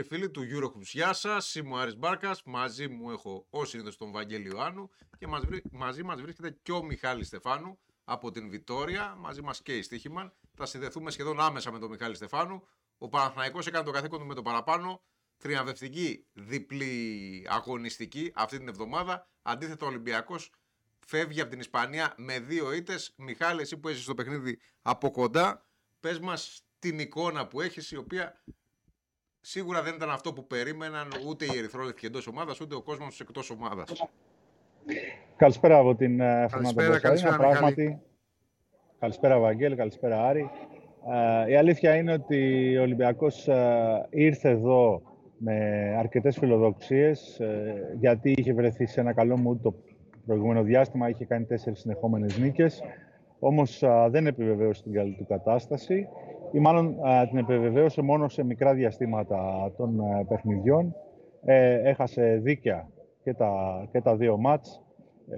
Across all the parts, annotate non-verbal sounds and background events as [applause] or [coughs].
και φίλοι του Eurohoops, γεια σας. Είμαι ο Άρης Μπάρκας, μαζί μου έχω ως συνήθως τον Βαγγέλη Ιωάννου και μαζί μας βρίσκεται και ο Μιχάλης Στεφάνου από την Βιτόρια. Μαζί μας και η Στίχημαν. Θα συνδεθούμε σχεδόν άμεσα με τον Μιχάλη Στεφάνου. Ο Παναθηναϊκός έκανε το καθήκον του με το παραπάνω. Τριαμβευτική διπλή αγωνιστική αυτή την εβδομάδα. Αντίθετα, ο Ολυμπιακός φεύγει από την Ισπανία με δύο ήττες. Μιχάλη, εσύ που είσαι στο παιχνίδι από κοντά, πες μας την εικόνα που έχεις, η οποία σίγουρα δεν ήταν αυτό που περίμεναν ούτε οι ερυθρόλεπτοι εντός ομάδας, ούτε ο κόσμος εκτός ομάδας. Καλησπέρα από την ε, Καλησπέρα, καλησπέρα, Πράγματι, καλησπέρα Βαγγέλη, καλησπέρα Άρη. Ε, η αλήθεια είναι ότι ο Ολυμπιακός ε, ήρθε εδώ με αρκετές φιλοδοξίες γιατί είχε βρεθεί σε ένα καλό μου το προηγούμενο διάστημα, είχε κάνει τέσσερις συνεχόμενες νίκες όμως δεν επιβεβαίωσε την καλή του κατάσταση ή μάλλον την επιβεβαίωσε μόνο σε μικρά διαστήματα των παιχνιδιών. έχασε δίκαια και τα, και τα δύο μάτς ε,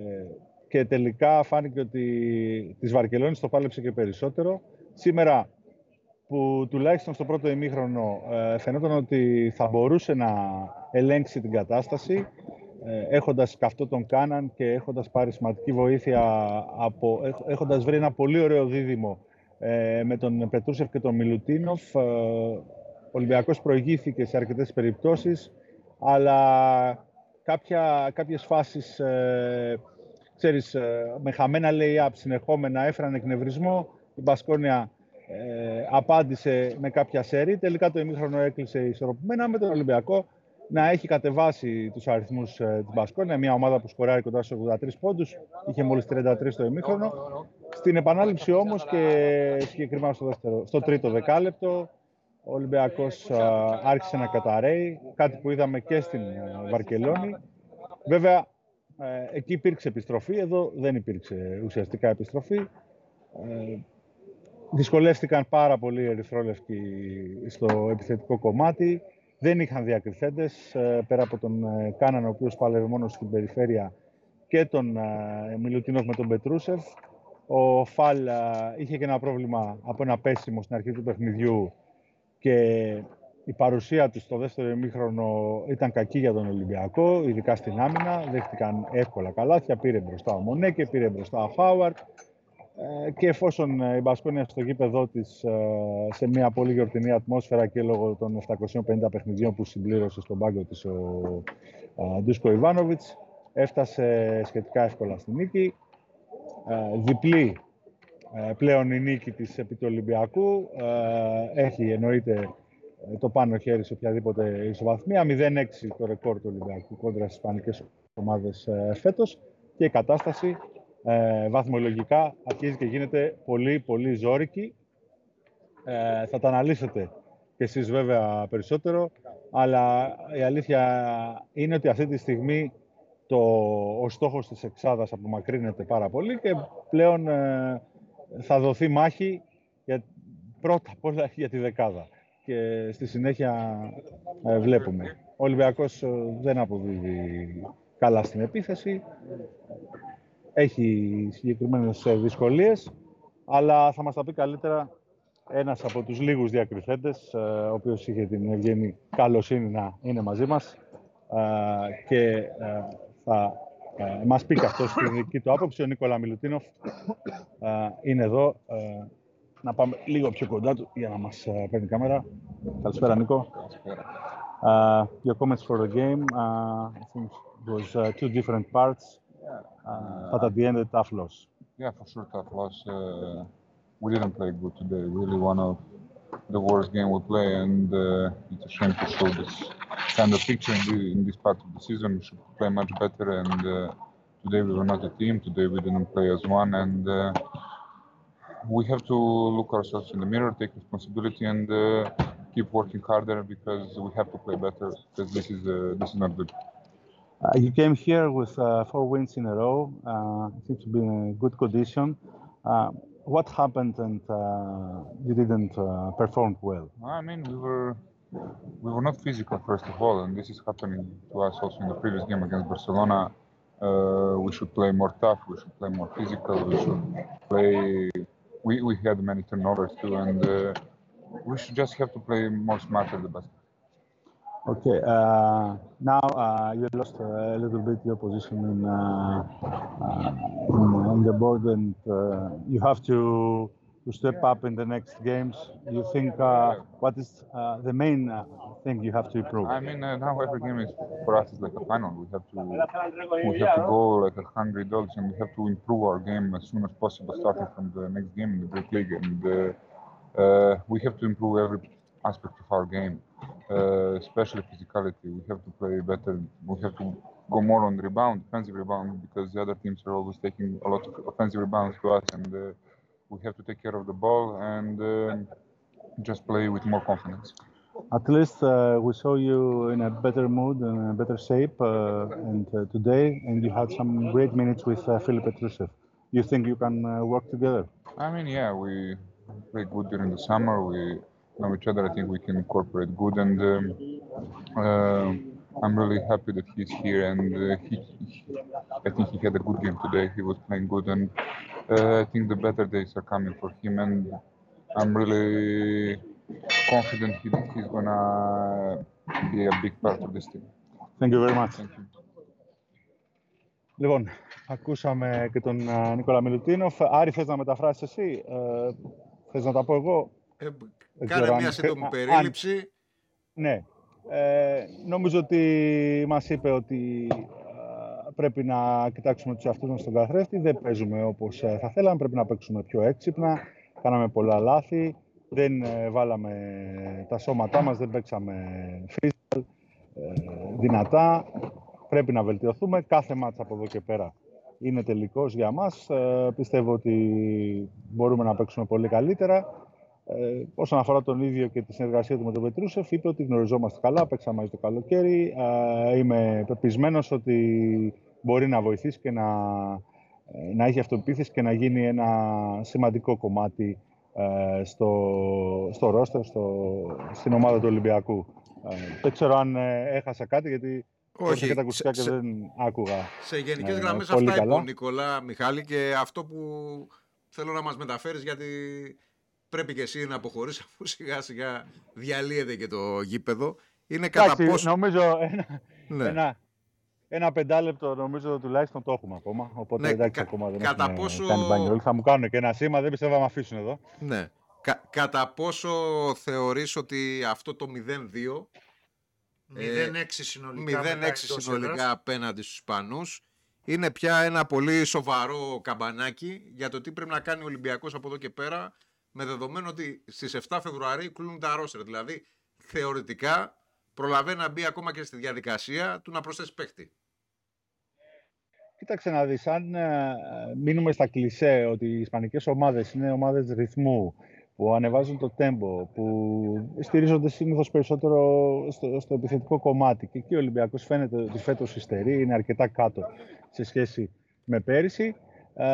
και τελικά φάνηκε ότι της Βαρκελόνης το πάλεψε και περισσότερο. Σήμερα που τουλάχιστον στο πρώτο ημίχρονο ε, φαινόταν ότι θα μπορούσε να ελέγξει την κατάσταση ε, έχοντας καυτό τον Κάναν και έχοντας πάρει σημαντική βοήθεια από, έχοντας βρει ένα πολύ ωραίο δίδυμο ε, με τον Πετρούσεφ και τον Μιλουτίνοφ. ο Ολυμπιακός προηγήθηκε σε αρκετές περιπτώσεις, αλλά κάποια, κάποιες φάσεις, ε, ξέρεις, ε, με χαμένα lay-up συνεχόμενα έφεραν εκνευρισμό. Η Μπασκόνια ε, απάντησε με κάποια σέρη. Τελικά το ημίχρονο έκλεισε ισορροπημένα με τον Ολυμπιακό να έχει κατεβάσει τους αριθμούς ε, της Μπασκόνια, μια ομάδα που σκοράρει κοντά στους 83 πόντους, είχε μόλις 33 το ημίχρονο. Στην επανάληψη όμως και συγκεκριμένα στο, δεύτερο, στο τρίτο δεκάλεπτο, ο Ολυμπιακός άρχισε να καταραίει, κάτι που είδαμε και στην Βαρκελόνη. Βέβαια, ε, εκεί υπήρξε επιστροφή, εδώ δεν υπήρξε ουσιαστικά επιστροφή. Ε, δυσκολεύτηκαν πάρα πολύ οι ερυθρόλευκοι στο επιθετικό κομμάτι. Δεν είχαν διακριθέντες, ε, πέρα από τον Κάναν, ο οποίος πάλευε μόνος στην περιφέρεια, και τον Μιλουτίνοφ με τον Πετρούσεφ. Ο Φάλ είχε και ένα πρόβλημα από ένα πέσιμο στην αρχή του παιχνιδιού και η παρουσία του στο δεύτερο ημίχρονο ήταν κακή για τον Ολυμπιακό, ειδικά στην άμυνα. Δέχτηκαν εύκολα καλάθια, πήρε μπροστά ο Μονέκε, πήρε μπροστά ο Χάουαρτ. Ε, και εφόσον η Μπασκόνια στο γήπεδό της ε, σε μια πολύ γιορτινή ατμόσφαιρα και λόγω των 750 παιχνιδιών που συμπλήρωσε στον πάγκο της ο Ντούσκο Ιβάνοβιτς, έφτασε σχετικά εύκολα στη νίκη. Ε, διπλή πλέον η νίκη της επί του Ολυμπιακού. Έχει εννοείται το πάνω χέρι σε οποιαδήποτε ισοβαθμία. 0-6 το ρεκόρ του Ολυμπιακού κόντρα στις ισπανικές ομάδες ε, φέτος και η κατάσταση ε, βαθμολογικά αρχίζει και γίνεται πολύ πολύ ζώρικη. Ε, θα τα αναλύσετε και εσείς βέβαια περισσότερο, αλλά η αλήθεια είναι ότι αυτή τη στιγμή το, ο στόχος της εξάδας απομακρύνεται πάρα πολύ και πλέον ε, θα δοθεί μάχη για, πρώτα απ' όλα για τη δεκάδα και στη συνέχεια ε, βλέπουμε. Ο Ολυμπιακός ε, δεν αποδίδει καλά στην επίθεση, έχει συγκεκριμένες ε, δυσκολίες, αλλά θα μας τα πει καλύτερα ένας από τους λίγους διακριθέντες, ο οποίος είχε την ευγενή καλοσύνη να είναι μαζί μας και θα μας πει και αυτός τη δική του άποψη. Ο Νίκολα Μιλουτίνοφ είναι εδώ να πάμε λίγο πιο κοντά του για να μας uh, παίρνει κάμερα. Καλησπέρα, Νίκο. Καλησπέρα. Uh, your comments for the game, uh, I think it was uh, two different parts, uh, but at the end, a tough loss. Yeah, for sure, tough loss. Uh, we didn't play good today. Really, one of the worst game we play, and uh, it's a shame to show this kind of picture in, the, in this part of the season. We should play much better, and uh, today we were not a team. Today we didn't play as one, and uh, we have to look ourselves in the mirror, take responsibility, and uh, keep working harder because we have to play better. Because this is uh, this is not good. Uh, you came here with four wins in a row. Uh, seems to be in a good condition. Uh, what happened and uh, you didn't perform well? I mean, we were we were not physical first of all, and this is happening to us also in the previous game against Barcelona. we should play more tough. We should play more physical. We should play we, we had many turnovers too, and uh, we should just have to play more smarter the basket. Okay. Uh, now uh, you lost a little bit your position in, uh, uh in, in, the board, and uh, you have to to step up in the next games. You think uh, what is the main thing you have to improve? I mean, now every game is for us is like a final. We have to we have to go like a hungry dogs, and we have to improve our game as soon as possible, starting from the next game in the League, and we have to improve every aspect of our game uh, especially physicality. We have to play better. We have to go more on rebound, offensive rebound, because the other teams are always taking a lot of offensive rebounds to us, and uh, we have to take care of the ball and uh, just play with more confidence. At least uh, we saw you in a better mood and a better shape, uh, and uh, today, and you had some great minutes with uh, Philip Petrusev. You think you can work together? I mean, yeah, we played good during the summer. We know each other. I think we can incorporate good, and um, uh, I'm really happy that he's here. And uh, he, he, I think he had a good game today. He was playing good, and uh, I think the better days are coming for him. And I'm really confident he, he's gonna be a big part of this team. Thank you very much. Thank you. Λοιπόν, ακούσαμε και τον Νικόλα Μιλουτίνοφ. Άρη, θες να μεταφράσεις εσύ, ε, θες να τα πω εγώ. Ε, Κάνε μια σύντομη περίληψη. ναι. Ε, νομίζω ότι μας είπε ότι πρέπει να κοιτάξουμε τους εαυτούς μας στον καθρέφτη. Δεν παίζουμε όπως ε, θα θέλαμε, πρέπει να παίξουμε πιο έξυπνα. Κάναμε πολλά λάθη, δεν ε, βάλαμε τα σώματά μας, δεν παίξαμε freestyle δυνατά. Πρέπει να βελτιωθούμε. Κάθε μάτσα από εδώ και πέρα είναι τελικός για μας. πιστεύω ότι μπορούμε να παίξουμε πολύ καλύτερα. Ε, όσον αφορά τον ίδιο και τη συνεργασία του με τον Πετρούσεφ, είπε ότι γνωριζόμαστε καλά, παίξαμε μαζί το καλοκαίρι. Ε, είμαι πεπισμένος ότι μπορεί να βοηθήσει και να, ε, να έχει αυτοπεποίθηση και να γίνει ένα σημαντικό κομμάτι ε, στο, στο ρόστερ, στο, στην ομάδα του Ολυμπιακού. Ε, δεν ξέρω αν ε, έχασα κάτι, γιατί όχι, και τα ακουστικά και δεν άκουγα. Σε γενικές ε, γραμμές αυτά είπε ο Νικόλα Μιχάλη και αυτό που θέλω να μας μεταφέρεις γιατί πρέπει και εσύ να αποχωρήσει [laughs] αφού σιγά σιγά διαλύεται και το γήπεδο. Είναι κατά πόσο... Νομίζω ένα, ναι. ένα, ένα πεντάλεπτο νομίζω τουλάχιστον το έχουμε ακόμα. Οπότε ναι, εντάξει, κα, ακόμα δεν κατά έχουμε πόσο... κάνει μπάνιο. Θα μου κάνουν και ένα σήμα, δεν πιστεύω να με αφήσουν εδώ. Ναι. Κα, κατά πόσο θεωρείς ότι αυτό το 0-2 0-6 συνολικά, 0-6 συνολικά απέναντι στους Ισπανούς είναι πια ένα πολύ σοβαρό καμπανάκι για το τι πρέπει να κάνει ο Ολυμπιακός από εδώ και πέρα με δεδομένο ότι στις 7 Φεβρουαρίου κλείνουν τα ρόστερ. Δηλαδή, θεωρητικά προλαβαίνει να μπει ακόμα και στη διαδικασία του να προσθέσει παίχτη. Κοίταξε να δεις, αν ε, μείνουμε στα κλισέ ότι οι ισπανικές ομάδες είναι ομάδες ρυθμού, που ανεβάζουν το τέμπο, που στηρίζονται συνήθως περισσότερο στο, στο επιθετικό κομμάτι και εκεί ο Ολυμπιακός φαίνεται ότι φέτος υστερεί, είναι αρκετά κάτω σε σχέση με πέρυσι. Ε,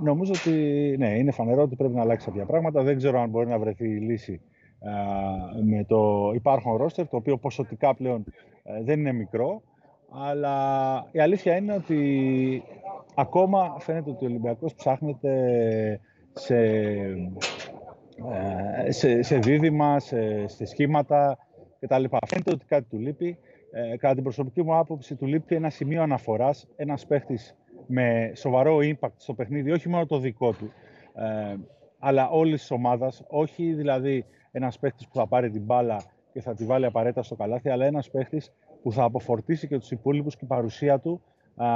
νομίζω ότι ναι, είναι φανερό ότι πρέπει να αλλάξει κάποια πράγματα. Δεν ξέρω αν μπορεί να βρεθεί η λύση ε, με το υπάρχον ρόστερ, το οποίο ποσοτικά πλέον ε, δεν είναι μικρό. Αλλά η αλήθεια είναι ότι ακόμα φαίνεται ότι ο Ολυμπιακός ψάχνεται σε, ε, σε, σε δίδυμα, σε, σε σχήματα κτλ. Φαίνεται ότι κάτι του λείπει. Ε, κατά την προσωπική μου άποψη, του λείπει ένα σημείο αναφοράς, ένας παίχτης με σοβαρό impact στο παιχνίδι, όχι μόνο το δικό του, ε, αλλά όλης της ομάδας. Όχι δηλαδή ένας παίχτη που θα πάρει την μπάλα και θα τη βάλει απαραίτητα στο καλάθι, αλλά ένας παίχτη που θα αποφορτήσει και τους υπόλοιπους και η παρουσία του α,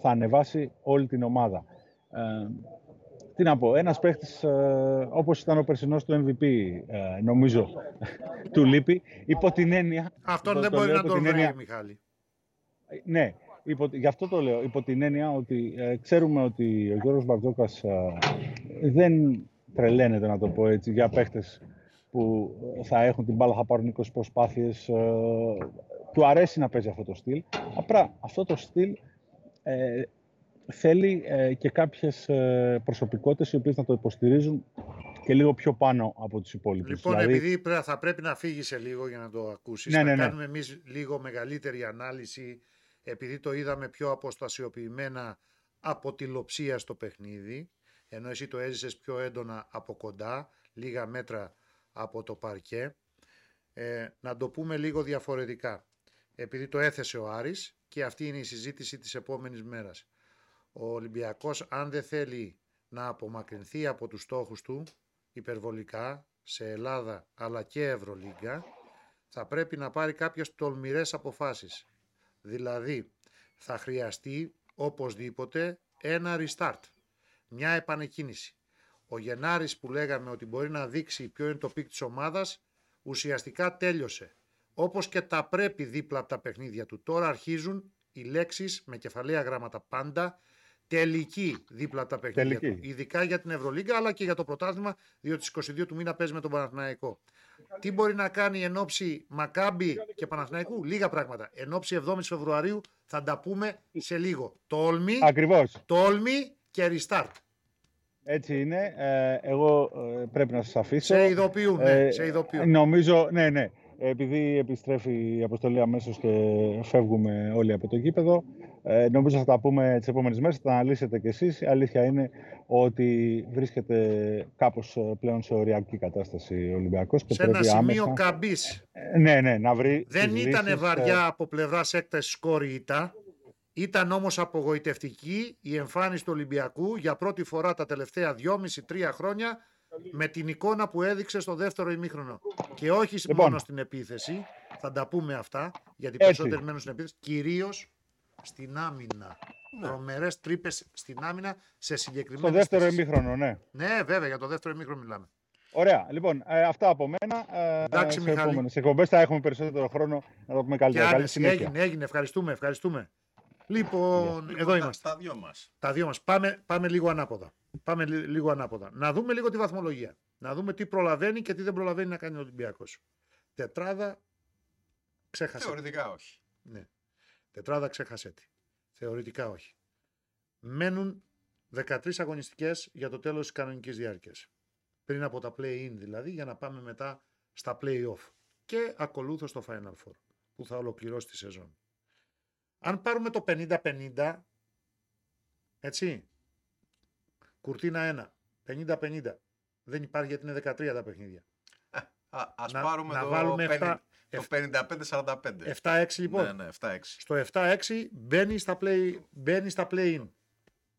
θα ανεβάσει όλη την ομάδα. Ε, τι να πω, ένας παίχτης ε, όπως ήταν ο περσινός του MVP, ε, νομίζω, [laughs] του λείπει, υπό την έννοια... Αυτόν δεν μπορεί να τον βρει, Μιχάλη. Ναι, Υπό, γι' αυτό το λέω, υπό την έννοια ότι ε, ξέρουμε ότι ο Γιώργος Μπαρτζόκας ε, δεν τρελαίνεται, να το πω έτσι, για παίχτες που θα έχουν την μπάλα, θα πάρουν 20 προσπάθειες. Ε, του αρέσει να παίζει αυτό το στυλ. Απλά αυτό το στυλ ε, θέλει και κάποιες προσωπικότητες οι οποίες να το υποστηρίζουν και λίγο πιο πάνω από τους υπόλοιπους. Λοιπόν, δηλαδή... επειδή θα πρέπει να φύγει σε λίγο για να το ακούσεις, ναι, ναι, θα ναι. κάνουμε εμείς λίγο μεγαλύτερη ανάλυση επειδή το είδαμε πιο αποστασιοποιημένα από τη λοψία στο παιχνίδι, ενώ εσύ το έζησες πιο έντονα από κοντά, λίγα μέτρα από το παρκέ. Ε, να το πούμε λίγο διαφορετικά. Επειδή το έθεσε ο Άρης και αυτή είναι η συζήτηση της επόμενης μέρας. Ο Ολυμπιακός αν δεν θέλει να απομακρυνθεί από τους στόχους του υπερβολικά σε Ελλάδα αλλά και Ευρωλίγκα θα πρέπει να πάρει κάποιες τολμηρές αποφάσεις. Δηλαδή θα χρειαστεί οπωσδήποτε ένα restart, μια επανεκκίνηση. Ο Γενάρης που λέγαμε ότι μπορεί να δείξει ποιο είναι το peak της ομάδας ουσιαστικά τέλειωσε. Όπως και τα "πρέπει" δίπλα από τα παιχνίδια του. Τώρα αρχίζουν οι λέξεις με κεφαλαία γράμματα πάντα τελική δίπλα από τα παιχνίδια Τελική. του. Ειδικά για την Ευρωλίγκα αλλά και για το πρωτάθλημα διότι στις 22 του μήνα παίζει με τον Παναθηναϊκό. Τι μπορεί να κάνει εν ώψη Μακάμπη και Παναθηναϊκού; Λίγα πράγματα. Εν ώψη 7η Φεβρουαρίου θα τα πούμε σε λίγο. Τόλμη, Ακριβώς. τόλμη και restart. Έτσι είναι. Ε, εγώ ε, πρέπει να σας αφήσω. Σε ειδοποιούν, ναι, Ε, σε ειδοποιούν. Νομίζω, ναι, ναι. Επειδή επιστρέφει η αποστολή αμέσως και φεύγουμε όλοι από το γήπεδο, ε, νομίζω θα τα πούμε τις επόμενες μέρες, θα τα αναλύσετε κι εσείς. Η αλήθεια είναι ότι βρίσκεται κάπως πλέον σε οριακή κατάσταση ο Ολυμπιακός και σε ένα πρέπει σημείο άμεσα. καμπής. Ε, Ναι, ναι, να βρει. Δεν τις ήταν λύσεις, βαριά από πλευράς έκταση σκόρη ήττα. Ήταν όμως απογοητευτική η εμφάνιση του Ολυμπιακού για πρώτη φορά τα τελευταία 2,5-3 χρόνια με την εικόνα που έδειξε στο δεύτερο ημίχρονο. Και όχι Λοιπόν. μόνο στην επίθεση, θα τα πούμε αυτά, γιατί Έτσι. περισσότεροι μένουν στην επίθεση, κυρίως στην άμυνα. Ναι. Τρομερές τρύπες στην άμυνα σε ε, συγκεκριμένες. Στο δεύτερο ημίχρονο, ναι. Ναι, βέβαια, για το δεύτερο ημίχρονο μιλάμε. Ωραία. Λοιπόν, ε, αυτά από μένα. Ε, Εντάξει, σε Μιχάλη. επόμενες εκπομπές θα έχουμε περισσότερο χρόνο να το πούμε Και καλύτερα. Καλή άνεση, συνέχεια. έγινε, έγινε. Ευχαριστούμε, ευχαριστούμε. Λοιπόν, εδώ τα- είμαστε. Τα δυο μας. Τα δύο μας. Πάμε, πάμε λίγο ανάποδα. Πάμε λι- λίγο ανάποδα. Να δούμε λίγο τη βαθμολογία. Να δούμε τι προλαβαίνει και τι δεν προλαβαίνει να κάνει ο Ολυμπιακός. Τετράδα ξέχασε. Θεωρητικά όχι. Ναι. Τετράδα ξέχασε τι. Θεωρητικά όχι. Μένουν 13 αγωνιστικές για το τέλος της κανονικής διάρκειας. Πριν από τα play-in δηλαδή, για να πάμε μετά στα play-off. Και ακολούθως στο Final Four, που θα ολοκληρώσει τη σεζόν. Αν πάρουμε το 50-50, έτσι, κουρτίνα 1, 50-50, δεν υπάρχει γιατί είναι 13 τα παιχνίδια. Α, ας Να- πάρουμε να το, βάλουμε 50 εφτά- το 55-45. 7-6 λοιπόν. Ναι, ναι, 7-6. Στο 7-6 μπαίνει στα play, μπαίνει στα play-in.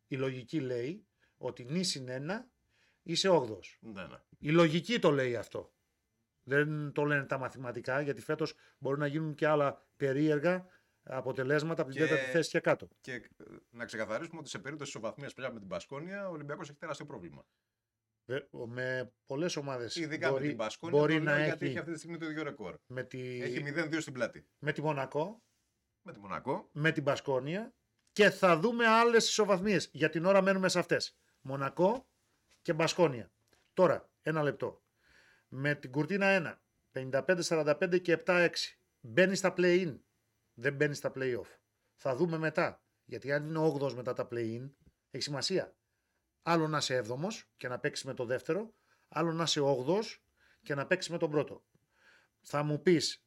Η λογική λέει ότι νη συν 1 είσαι 8ος. Ναι, ναι. Η λογική το λέει αυτό. Δεν το λένε τα μαθηματικά γιατί φέτος μπορεί να γίνουν και άλλα περίεργα αποτελέσματα από την Και- τέταρτη θέση και κάτω. Και ε, να ξεκαθαρίσουμε ότι σε περίπτωση ισοβαθμίας πια με την Πασκόνια, ο Ολυμπιακός έχει τεράστιο πρόβλημα. Βε- Με πολλές ομάδες Ειδικά μπορεί, με την Πασκόνια, μπορεί το να λέω γιατί έχει έχει αυτή τη στιγμή το ίδιο ρεκόρ. με τη, Έχει 0-2 στην πλάτη. με τη Μονακό, Με τη Μονακό. με την Πασκόνια και θα δούμε άλλες ισοβαθμίες. Για την ώρα μένουμε σε αυτές. Μονακό και Μπασκόνια. Τώρα, ένα λεπτό. Με την Κουρτίνα 1, 55-45 και 7-6. Μπαίνει στα play-in. Δεν μπαίνει στα play-off. Θα δούμε μετά. Γιατί αν είναι 8 μετά τα play-in, έχει σημασία. Άλλο να είσαι 7 και να παίξεις με το δεύτερο, άλλο να είσαι 8 και να παίξεις με τον πρώτο. Θα μου πεις,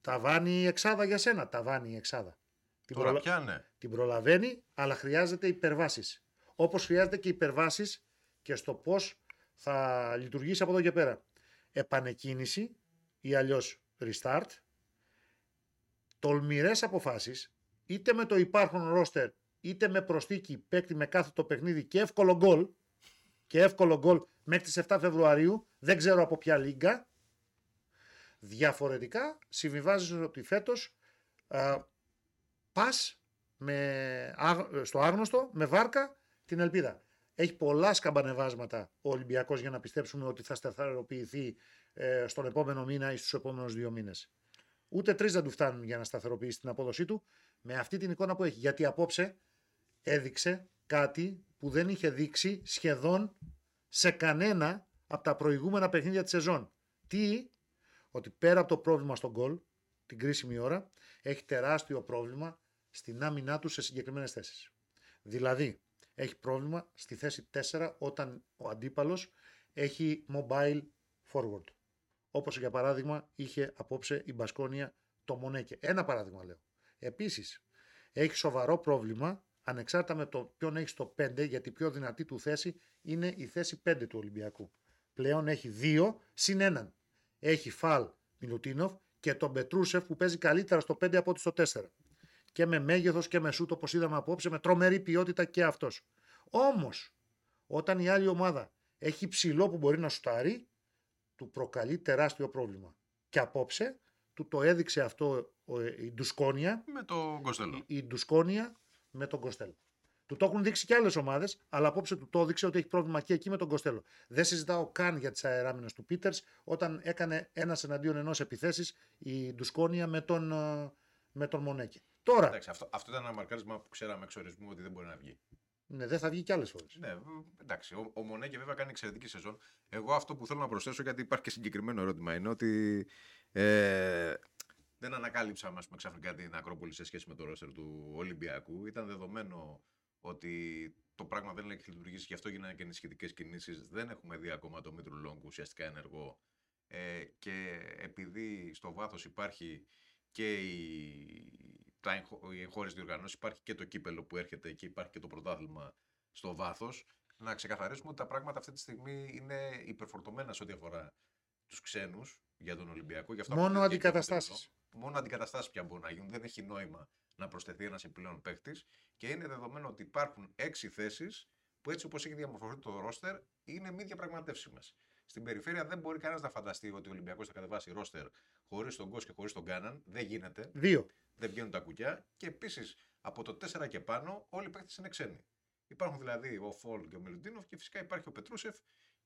τα βάνει η εξάδα για σένα. Τα βάνει η εξάδα. Την, Τώρα προλα- πια ναι. την προλαβαίνει, αλλά χρειάζεται υπερβάσεις. Όπως χρειάζεται και υπερβάσεις και στο πώς θα λειτουργήσει από εδώ και πέρα. Επανεκκίνηση ή αλλιώς restart. Τολμηρές αποφάσεις, είτε με το υπάρχον ρόστερ, είτε με προσθήκη παίκτη με κάθε το παιχνίδι και εύκολο γκολ. Και εύκολο γκολ μέχρι τις 7 Φεβρουαρίου, δεν ξέρω από ποια λίγκα. Διαφορετικά συμβιβάζεις ότι φέτος α, πας με, άγ- στο άγνωστο, με βάρκα, την ελπίδα. Έχει πολλά σκαμπανεβάσματα ο Ολυμπιακός για να πιστέψουμε ότι θα σταθεροποιηθεί ε, στον επόμενο μήνα ή στους επόμενους δύο μήνες. Ούτε τρεις δεν του φτάνουν για να σταθεροποιήσει την απόδοσή του με αυτή την εικόνα που έχει. Γιατί απόψε έδειξε κάτι που δεν είχε δείξει σχεδόν σε κανένα από τα προηγούμενα παιχνίδια της σεζόν. Τι, ότι πέρα από το πρόβλημα στον γκολ, την κρίσιμη ώρα, έχει τεράστιο πρόβλημα στην άμυνά του σε συγκεκριμένες θέσεις. Δηλαδή, έχει πρόβλημα στη θέση 4 όταν ο αντίπαλος έχει mobile forward. Όπως για παράδειγμα είχε απόψε η Μπασκόνια το Μονέκε. Ένα παράδειγμα λέω. Επίσης, έχει σοβαρό πρόβλημα ανεξάρτητα με το ποιον έχεις στο 5, γιατί η πιο δυνατή του θέση είναι η θέση 5 του Ολυμπιακού. Πλέον έχει 2 συν 1. Έχει φαλ Μιλουτίνοφ και τον Πετρούσεφ που παίζει καλύτερα στο 5 από ότι στο 4. Και με μέγεθος και με σούτ όπως είδαμε απόψε, με τρομερή ποιότητα και αυτός. Όμως, όταν η άλλη ομάδα έχει ψηλό που μπορεί να σουτάρει, του προκαλεί τεράστιο πρόβλημα. Και απόψε του το έδειξε αυτό ο- η Ντουσκόνια, Με το Κοστέλο. η, η Ντουσκόνια με τον Κοστέλο. Του το έχουν δείξει και άλλες ομάδες, αλλά απόψε του το έδειξε ότι έχει πρόβλημα και εκεί με τον Κοστέλο. Δεν συζητάω καν για τις αεράμινες του Πίτερς όταν έκανε ένας εναντίον ενός επιθέσεις η Ντουσκόνια με τον, ε, με τον Μονέκη. Τώρα, Εντάξει, αυτό, αυτό ήταν ένα μαρκάρισμα που ξέραμε εξ ορισμού ότι δεν μπορεί να βγει. ναι, δεν θα βγει κι άλλες φορές. Ναι, β- εντάξει. Ο, ο Μονέκε βέβαια κάνει εξαιρετική σεζόν. Εγώ αυτό που θέλω να προσθέσω, γιατί υπάρχει και συγκεκριμένο ερώτημα, είναι ότι ε, δεν ανακάλυψαμε ας πούμε, ξαφνικά την Ακρόπολη σε σχέση με το ρόστερ του Ολυμπιακού. Ήταν δεδομένο ότι το πράγμα δεν έχει λειτουργήσει και αυτό γίνανε και ενισχυτικές κινήσεις. Δεν έχουμε δει ακόμα το Μήτρου Λόγκου ουσιαστικά ενεργό. Ε, και επειδή στο βάθος υπάρχει και η, τα εγχω- οι εγχώριες διοργανώσεις, υπάρχει και το κύπελο που έρχεται και υπάρχει και το πρωτάθλημα στο βάθος. Να ξεκαθαρίσουμε ότι τα πράγματα αυτή τη στιγμή είναι υπερφορτωμένα σε ό,τι αφορά τους ξένους για τον Ολυμπιακό. Γι αυτό Μόνο αποκτήθηκε και ο αντικαταστάσεις. Πετρελό. Μόνο αντικαταστάσεις πια μπορούν να γίνουν. Δεν έχει νόημα να προσθεθεί ένας επιπλέον παίχτη. Και είναι δεδομένο ότι υπάρχουν έξι θέσεις που έτσι όπως έχει διαμορφωθεί το ρόστερ είναι μη διαπραγματεύσιμες. Στην περιφέρεια δεν μπορεί κανένας να φανταστεί ότι ο Ολυμπιακός θα κατεβάσει ρόστερ χωρίς τον Κος και χωρίς τον Κάναν. Δεν γίνεται Δύο. δεν βγαίνουν τα κουκιά και επίσης από το 4 και πάνω όλοι οι παίχτε είναι ξένοι. Υπάρχουν δηλαδή ο Φολ και ο Μιλουτίνοφ και φυσικά υπάρχει ο Πετρούσεφ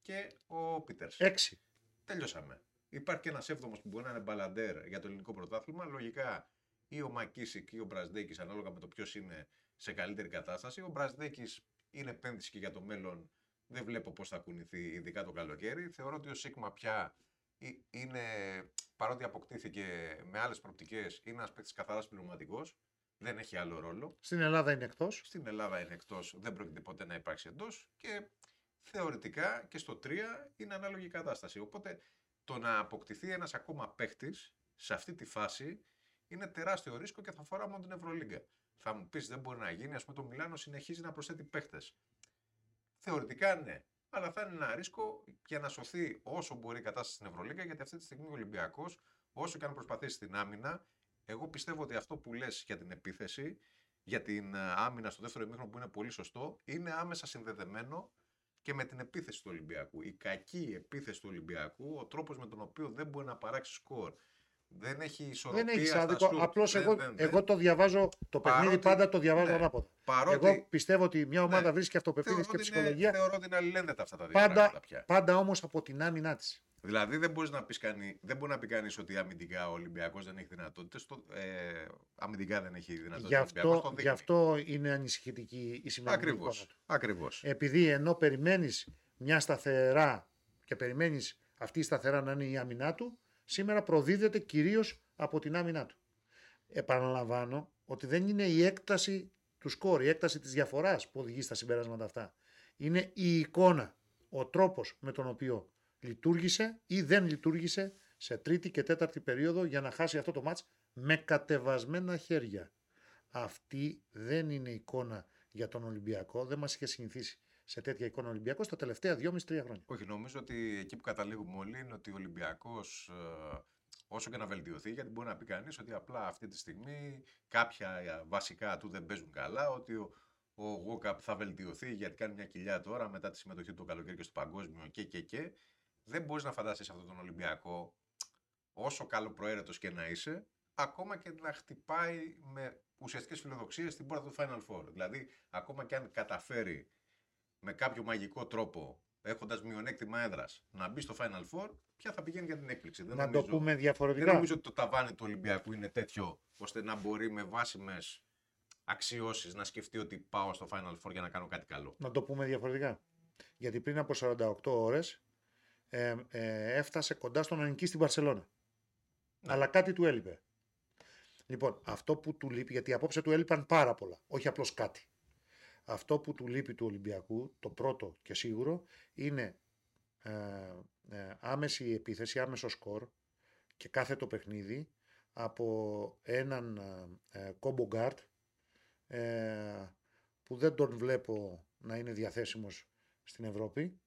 και ο Πίτερς. Έξι. Τελειώσαμε. Υπάρχει και ένας έβδομος που μπορεί να είναι μπαλαντέρ για το ελληνικό πρωτάθλημα. Λογικά ή ο Μακίσικ ή ο Μπρασδέκης, ανάλογα με το ποιος είναι σε καλύτερη κατάσταση. Ο Μπρασδέκης είναι επένδυση και για το μέλλον. Δεν βλέπω πώς θα κουνηθεί, ειδικά το καλοκαίρι. Θεωρώ ότι ο Σίγμα πια ε- είναι, παρότι αποκτήθηκε με άλλες προπτικέ, είναι ένας παίκτης καθαράς πληρωματικό. Δεν έχει άλλο ρόλο. Στην Ελλάδα είναι εκτός. Στην Ελλάδα είναι εκτός, δεν πρόκειται ποτέ να υπάρξει εντός και θεωρητικά και στο 3 είναι ανάλογη η κατάσταση. Οπότε το να αποκτηθεί ένας ακόμα παίχτης σε αυτή τη φάση είναι τεράστιο ρίσκο και θα αφορά μόνο την Ευρωλίγκα. Θα μου πεις δεν μπορεί να γίνει, ας πούμε το Μιλάνο συνεχίζει να προσθέτει παίχτες. Θεωρητικά ναι. Αλλά θα είναι ένα ρίσκο για να σωθεί όσο μπορεί η κατάσταση στην Ευρωλίγκα, γιατί αυτή τη στιγμή ο Ολυμπιακός, όσο και αν προσπαθήσει στην άμυνα, εγώ πιστεύω ότι αυτό που λες για την επίθεση, για την ε, άμυνα στο δεύτερο ημίχρονο που είναι πολύ σωστό, είναι άμεσα συνδεδεμένο και με την επίθεση του Ολυμπιακού. Η κακή επίθεση του Ολυμπιακού, ο τρόπος με τον οποίο δεν μπορεί να παράξει σκορ, δεν έχει ισορροπία. Δεν έχεις στα άδικο. σουτ, Απλώς δεν- εγώ, δεν- δεν- εγώ το διαβάζω. Το παιχνίδι Παρότι- πάντα το διαβάζω ναι. ανάποδα. Παρότι Εγώ πιστεύω ότι μια ομάδα Ναι. βρίσκει αυτοπεποίθηση θεωρώ και ότι είναι- ψυχολογία Θεωρώ ότι είναι αλληλένδετα αυτά τα δύο πάντα, πράγματα πια. πάντα όμως από την άμυνά της. Δηλαδή δεν, μπορείς να πεις κανεί, δεν μπορεί να πει κανείς ότι αμυντικά ο Ολυμπιακός δεν έχει δυνατότητες. Ε, αμυντικά δεν έχει δυνατότητες. Γι' αυτό, γι' αυτό είναι ανησυχητική η σημερινή Ακριβώς. εικόνα του. Ακριβώς. Επειδή ενώ περιμένεις μια σταθερά και περιμένεις αυτή η σταθερά να είναι η άμυνά του, σήμερα προδίδεται κυρίως από την άμυνά του. Επαναλαμβάνω ότι δεν είναι η έκταση του σκορ, η έκταση της διαφοράς που οδηγεί στα συμπεράσματα αυτά. Είναι η εικόνα, ο τρόπος με τον οποίο λειτουργήσε ή δεν λειτουργήσε σε τρίτη και τέταρτη περίοδο για να χάσει αυτό το μάτς με κατεβασμένα χέρια. Αυτή δεν είναι εικόνα για τον Ολυμπιακό. Δεν μας είχε συνηθίσει σε τέτοια εικόνα ο Ολυμπιακός τα τελευταία 2,5-3 χρόνια. Όχι, νομίζω ότι εκεί που καταλήγουμε όλοι είναι ότι ο Ολυμπιακός, όσο και να βελτιωθεί, γιατί μπορεί να πει κανείς ότι απλά αυτή τη στιγμή κάποια ε, βασικά του δεν παίζουν καλά, ότι ο, ο Γόκαπ θα βελτιωθεί γιατί κάνει μια κοιλιά τώρα μετά τη συμμετοχή του το καλοκαίρι και στο παγκόσμιο και και και. Δεν μπορείς να φανταστείς αυτόν τον Ολυμπιακό, όσο καλό προαίρετος και να είσαι, ακόμα και να χτυπάει με ουσιαστικές φιλοδοξίες στην πόρτα του Final Four. Δηλαδή, ακόμα και αν καταφέρει με κάποιο μαγικό τρόπο, έχοντας μειονέκτημα έδρας, να μπει στο Final Four, ποια θα πηγαίνει για την έκπληξη. Δεν να νομίζω, το πούμε δεν διαφορετικά. νομίζω ότι το ταβάνι του Ολυμπιακού είναι τέτοιο, ώστε να μπορεί με βάσιμες αξιώσεις να σκεφτεί ότι πάω στο Final Four για να κάνω κάτι καλό. Να το πούμε διαφορετικά. Γιατί πριν από 48 ώρες ε, ε, έφτασε κοντά στο να νικήσει στην Βαρκελώνα. Ναι. Αλλά κάτι του έλειπε. Λοιπόν, αυτό που του λείπει, γιατί απόψε του έλειπαν πάρα πολλά, όχι απλώς κάτι. Αυτό που του λείπει του Ολυμπιακού, το πρώτο και σίγουρο, είναι ε, ε, άμεση επίθεση, άμεσο σκορ και κάθε το παιχνίδι από έναν ε, combo guard ε, που δεν τον βλέπω να είναι διαθέσιμος στην Ευρώπη.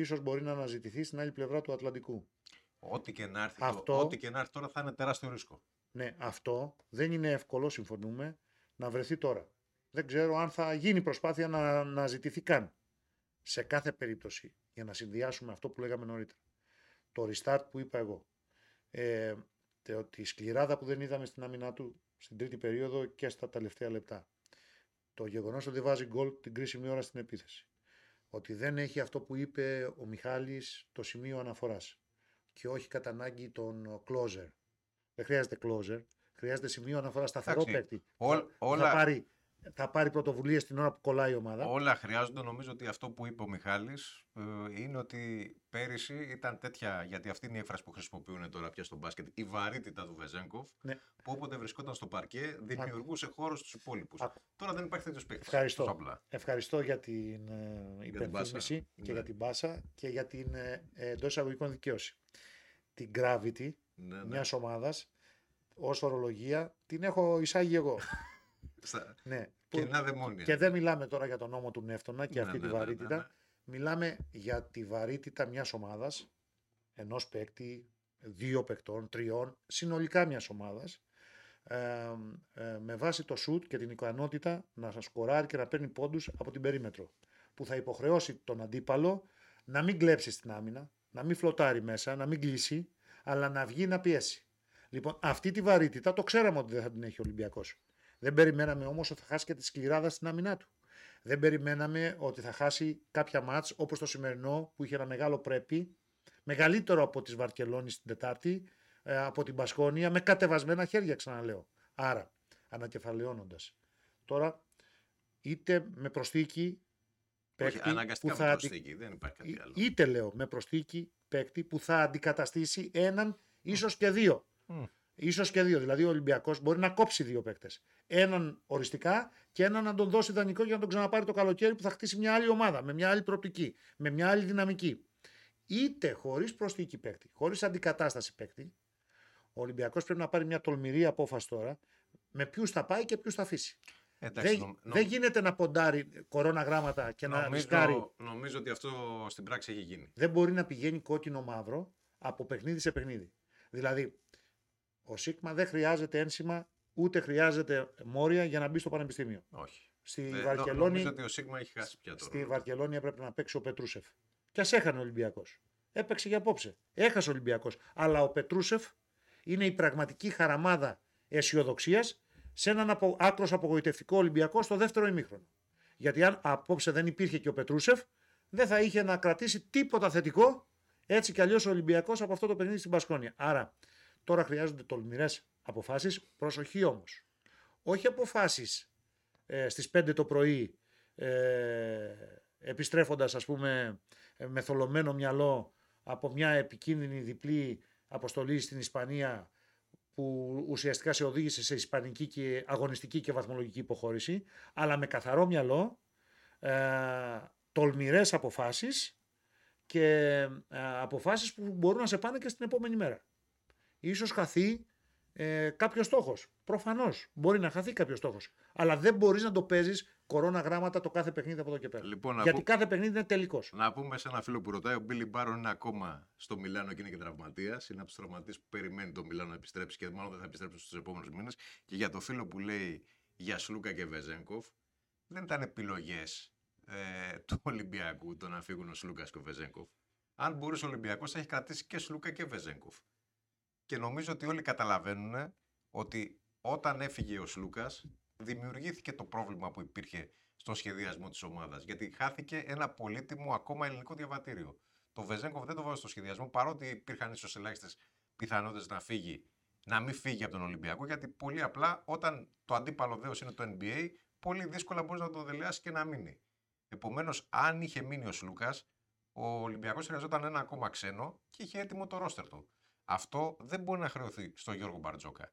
Ίσως μπορεί να αναζητηθεί στην άλλη πλευρά του Ατλαντικού. Ό,τι και να έρθει, Αυτό- το, ό,τι και να έρθει τώρα θα είναι τεράστιο ρίσκο. Ναι, αυτό δεν είναι εύκολο, συμφωνούμε, να βρεθεί τώρα. Δεν ξέρω αν θα γίνει προσπάθεια να, να ζητηθεί καν. Σε κάθε περίπτωση, για να συνδυάσουμε αυτό που λέγαμε νωρίτερα. Το restart που είπα εγώ. Ε, τε- τη σκληράδα που δεν είδαμε στην άμυνά του στην τρίτη περίοδο και στα τελευταία λεπτά. Το γεγονός ότι δεν βάζει γκολ την κρίσιμη ώρα στην επίθεση. Ότι δεν έχει αυτό που είπε ο Μιχάλης το σημείο αναφοράς. Και όχι κατά ανάγκη τον closer. Δεν χρειάζεται closer. Χρειάζεται σημείο αναφοράς σταθερό Εντάξει, παίκτη. ό- θα, όλα- θα πάρει, θα πάρει πρωτοβουλίες την ώρα που κολλάει η ομάδα. Όλα χρειάζονται. Νομίζω ότι αυτό που είπε ο Μιχάλης ε, είναι ότι πέρυσι ήταν τέτοια, γιατί αυτή είναι η έκφραση που χρησιμοποιούν τώρα πια στο μπάσκετ, η βαρύτητα του Βεζέγκοφ, Ναι. που όποτε βρισκόταν στο παρκέ δημιουργούσε χώρο στους υπόλοιπους. Άκου. Τώρα δεν υπάρχει τέτοιος παίκτης. Ευχαριστώ. Απλά. Ευχαριστώ για την ε, την υπενθύμηση πάσα. και Ναι. για την πάσα και για την ε, εντός εισαγωγικών δικαίωση. Την gravity Ναι, ναι. μιας ομάδας ως ορολογία την έχω εισάγει εγώ. [laughs] Στα... ναι. Που- Κενά δαιμόνια. και δεν μιλάμε τώρα για τον νόμο του Νεύτωνα και Ναι, αυτή ναι, τη ναι, ναι, βαρύτητα. ναι. Μιλάμε για τη βαρύτητα μιας ομάδας, ενός παίκτη, δύο παικτών, τριών, συνολικά μιας ομάδας, ε, ε, με βάση το σουτ και την ικανότητα να σας σκοράρει και να παίρνει πόντους από την περίμετρο. Που θα υποχρεώσει τον αντίπαλο να μην κλέψει στην άμυνα, να μην φλωτάρει μέσα, να μην κλείσει, αλλά να βγει να πιέσει. Λοιπόν, αυτή τη βαρύτητα το ξέραμε ότι δεν θα την έχει ο Ολυμπιακός. Δεν περιμέναμε όμως ότι θα χάσει και τη σκληράδα στην άμυνά του. Δεν περιμέναμε ότι θα χάσει κάποια μάτς όπως το σημερινό που είχε ένα μεγάλο πρέπει, μεγαλύτερο από της Βαρκελόνης στην Τετάρτη, ε, από την Πασχόνια, με κατεβασμένα χέρια ξαναλέω. Άρα, ανακεφαλαιώνοντας. Τώρα, είτε με προσθήκη Όχι, παίκτη αναγκαστικά που με θα αντι- προσθήκη, δεν υπάρχει κάτι Ή- άλλο. Είτε λέω με προσθήκη παίκτη που θα αντικαταστήσει έναν, ίσως και δύο. Μμ. Ίσως και δύο. Δηλαδή ο Ολυμπιακός μπορεί να κόψει δύο παίκτες. Έναν οριστικά και έναν να τον δώσει δανεικό για να τον ξαναπάρει το καλοκαίρι που θα χτίσει μια άλλη ομάδα, με μια άλλη προοπτική, με μια άλλη δυναμική. Είτε χωρίς προσθήκη παίκτη, χωρίς αντικατάσταση παίκτη, ο Ολυμπιακός πρέπει να πάρει μια τολμηρή απόφαση τώρα με ποιους θα πάει και ποιους θα αφήσει. Εντάξει, δεν, νομ- δεν γίνεται να ποντάρει κορώνα γράμματα και να ρισκάρει νομίζω, νομίζω ότι αυτό στην πράξη έχει γίνει. δεν μπορεί να πηγαίνει κόκκινο-μαύρο από παιχνίδι σε παιχνίδι. Δηλαδή, ο Σίγμα δεν χρειάζεται ένσημα ούτε χρειάζεται μόρια για να μπει στο πανεπιστήμιο. Όχι. Στη Ε, νο- Βαρκελόνη, Νομίζω ότι ο Σίγμα έχει χάσει πια το στη ρόλο. Βαρκελόνη έπρεπε να παίξει ο Πετρούσεφ. Και ας έχανε ο Ολυμπιακός. Έπαιξε για απόψε. Έχασε ο Ολυμπιακός. Αλλά ο Πετρούσεφ είναι η πραγματική χαραμάδα αισιοδοξίας σε έναν απο... άκρος απογοητευτικό Ολυμπιακό στο δεύτερο ημίχρονο. Γιατί αν απόψε δεν υπήρχε και ο Πετρούσεφ, δεν θα είχε να κρατήσει τίποτα θετικό έτσι κι αλλιώς ο Ολυμπιακός από αυτό το παιχνίδι στην Πασκόνια. Άρα τώρα χρειάζονται τολμηρές αποφάσεις. Προσοχή όμως. Όχι αποφάσεις ε, στις 5 το πρωί ε, επιστρέφοντας ας πούμε ε, με θολωμένο μυαλό από μια επικίνδυνη διπλή αποστολή στην Ισπανία που ουσιαστικά σε οδήγησε σε ισπανική και αγωνιστική και βαθμολογική υποχώρηση αλλά με καθαρό μυαλό ε, τολμηρές αποφάσεις και ε, αποφάσεις που μπορούν να σε πάνε και στην επόμενη μέρα. Ίσως χαθεί ε, κάποιος στόχος. Προφανώς μπορεί να χαθεί κάποιος στόχος. Αλλά δεν μπορείς να το παίζεις κορώνα γράμματα το κάθε παιχνίδι από εδώ και πέρα. Λοιπόν, να, Γιατί πού- κάθε παιχνίδι είναι τελικός. να πούμε σε ένα φίλο που ρωτάει, ο Μπίλι Μπάρον είναι ακόμα στο Μιλάνο και είναι και τραυματίας. Είναι από τους τραυματίες που περιμένει το Μιλάνο να επιστρέψει και μάλλον δεν θα επιστρέψει στους επόμενους μήνες. Και για το φίλο που λέει για Σλούκα και Βεζέγκοφ, δεν ήταν επιλογές ε, του Ολυμπιακού το να φύγουν ο Σλούκας και ο Βεζέγκοφ. Αν μπορούσε ο Ολυμπιακός, θα έχει κρατήσει και Σλούκα και Βεζέγκοφ. Και νομίζω ότι όλοι καταλαβαίνουν ότι όταν έφυγε ο Σλούκας, δημιουργήθηκε το πρόβλημα που υπήρχε στο σχεδιασμό της ομάδας. Γιατί χάθηκε ένα πολύτιμο ακόμα ελληνικό διαβατήριο. Το Βεζέγκοφ δεν το βάζει στο σχεδιασμό, παρότι υπήρχαν ίσως ελάχιστες πιθανότητες να φύγει, να μην φύγει από τον Ολυμπιακό. Γιατί πολύ απλά όταν το αντίπαλο δέος είναι το NBA, πολύ δύσκολα μπορείς να το δελεάσει και να μείνει. Επομένως, αν είχε μείνει ο Σλούκας, ο Ολυμπιακός χρειαζόταν ένα ακόμα ξένο και είχε έτοιμο το ρόστερ του. Αυτό δεν μπορεί να χρεωθεί στον Γιώργο Μπαρτζόκα.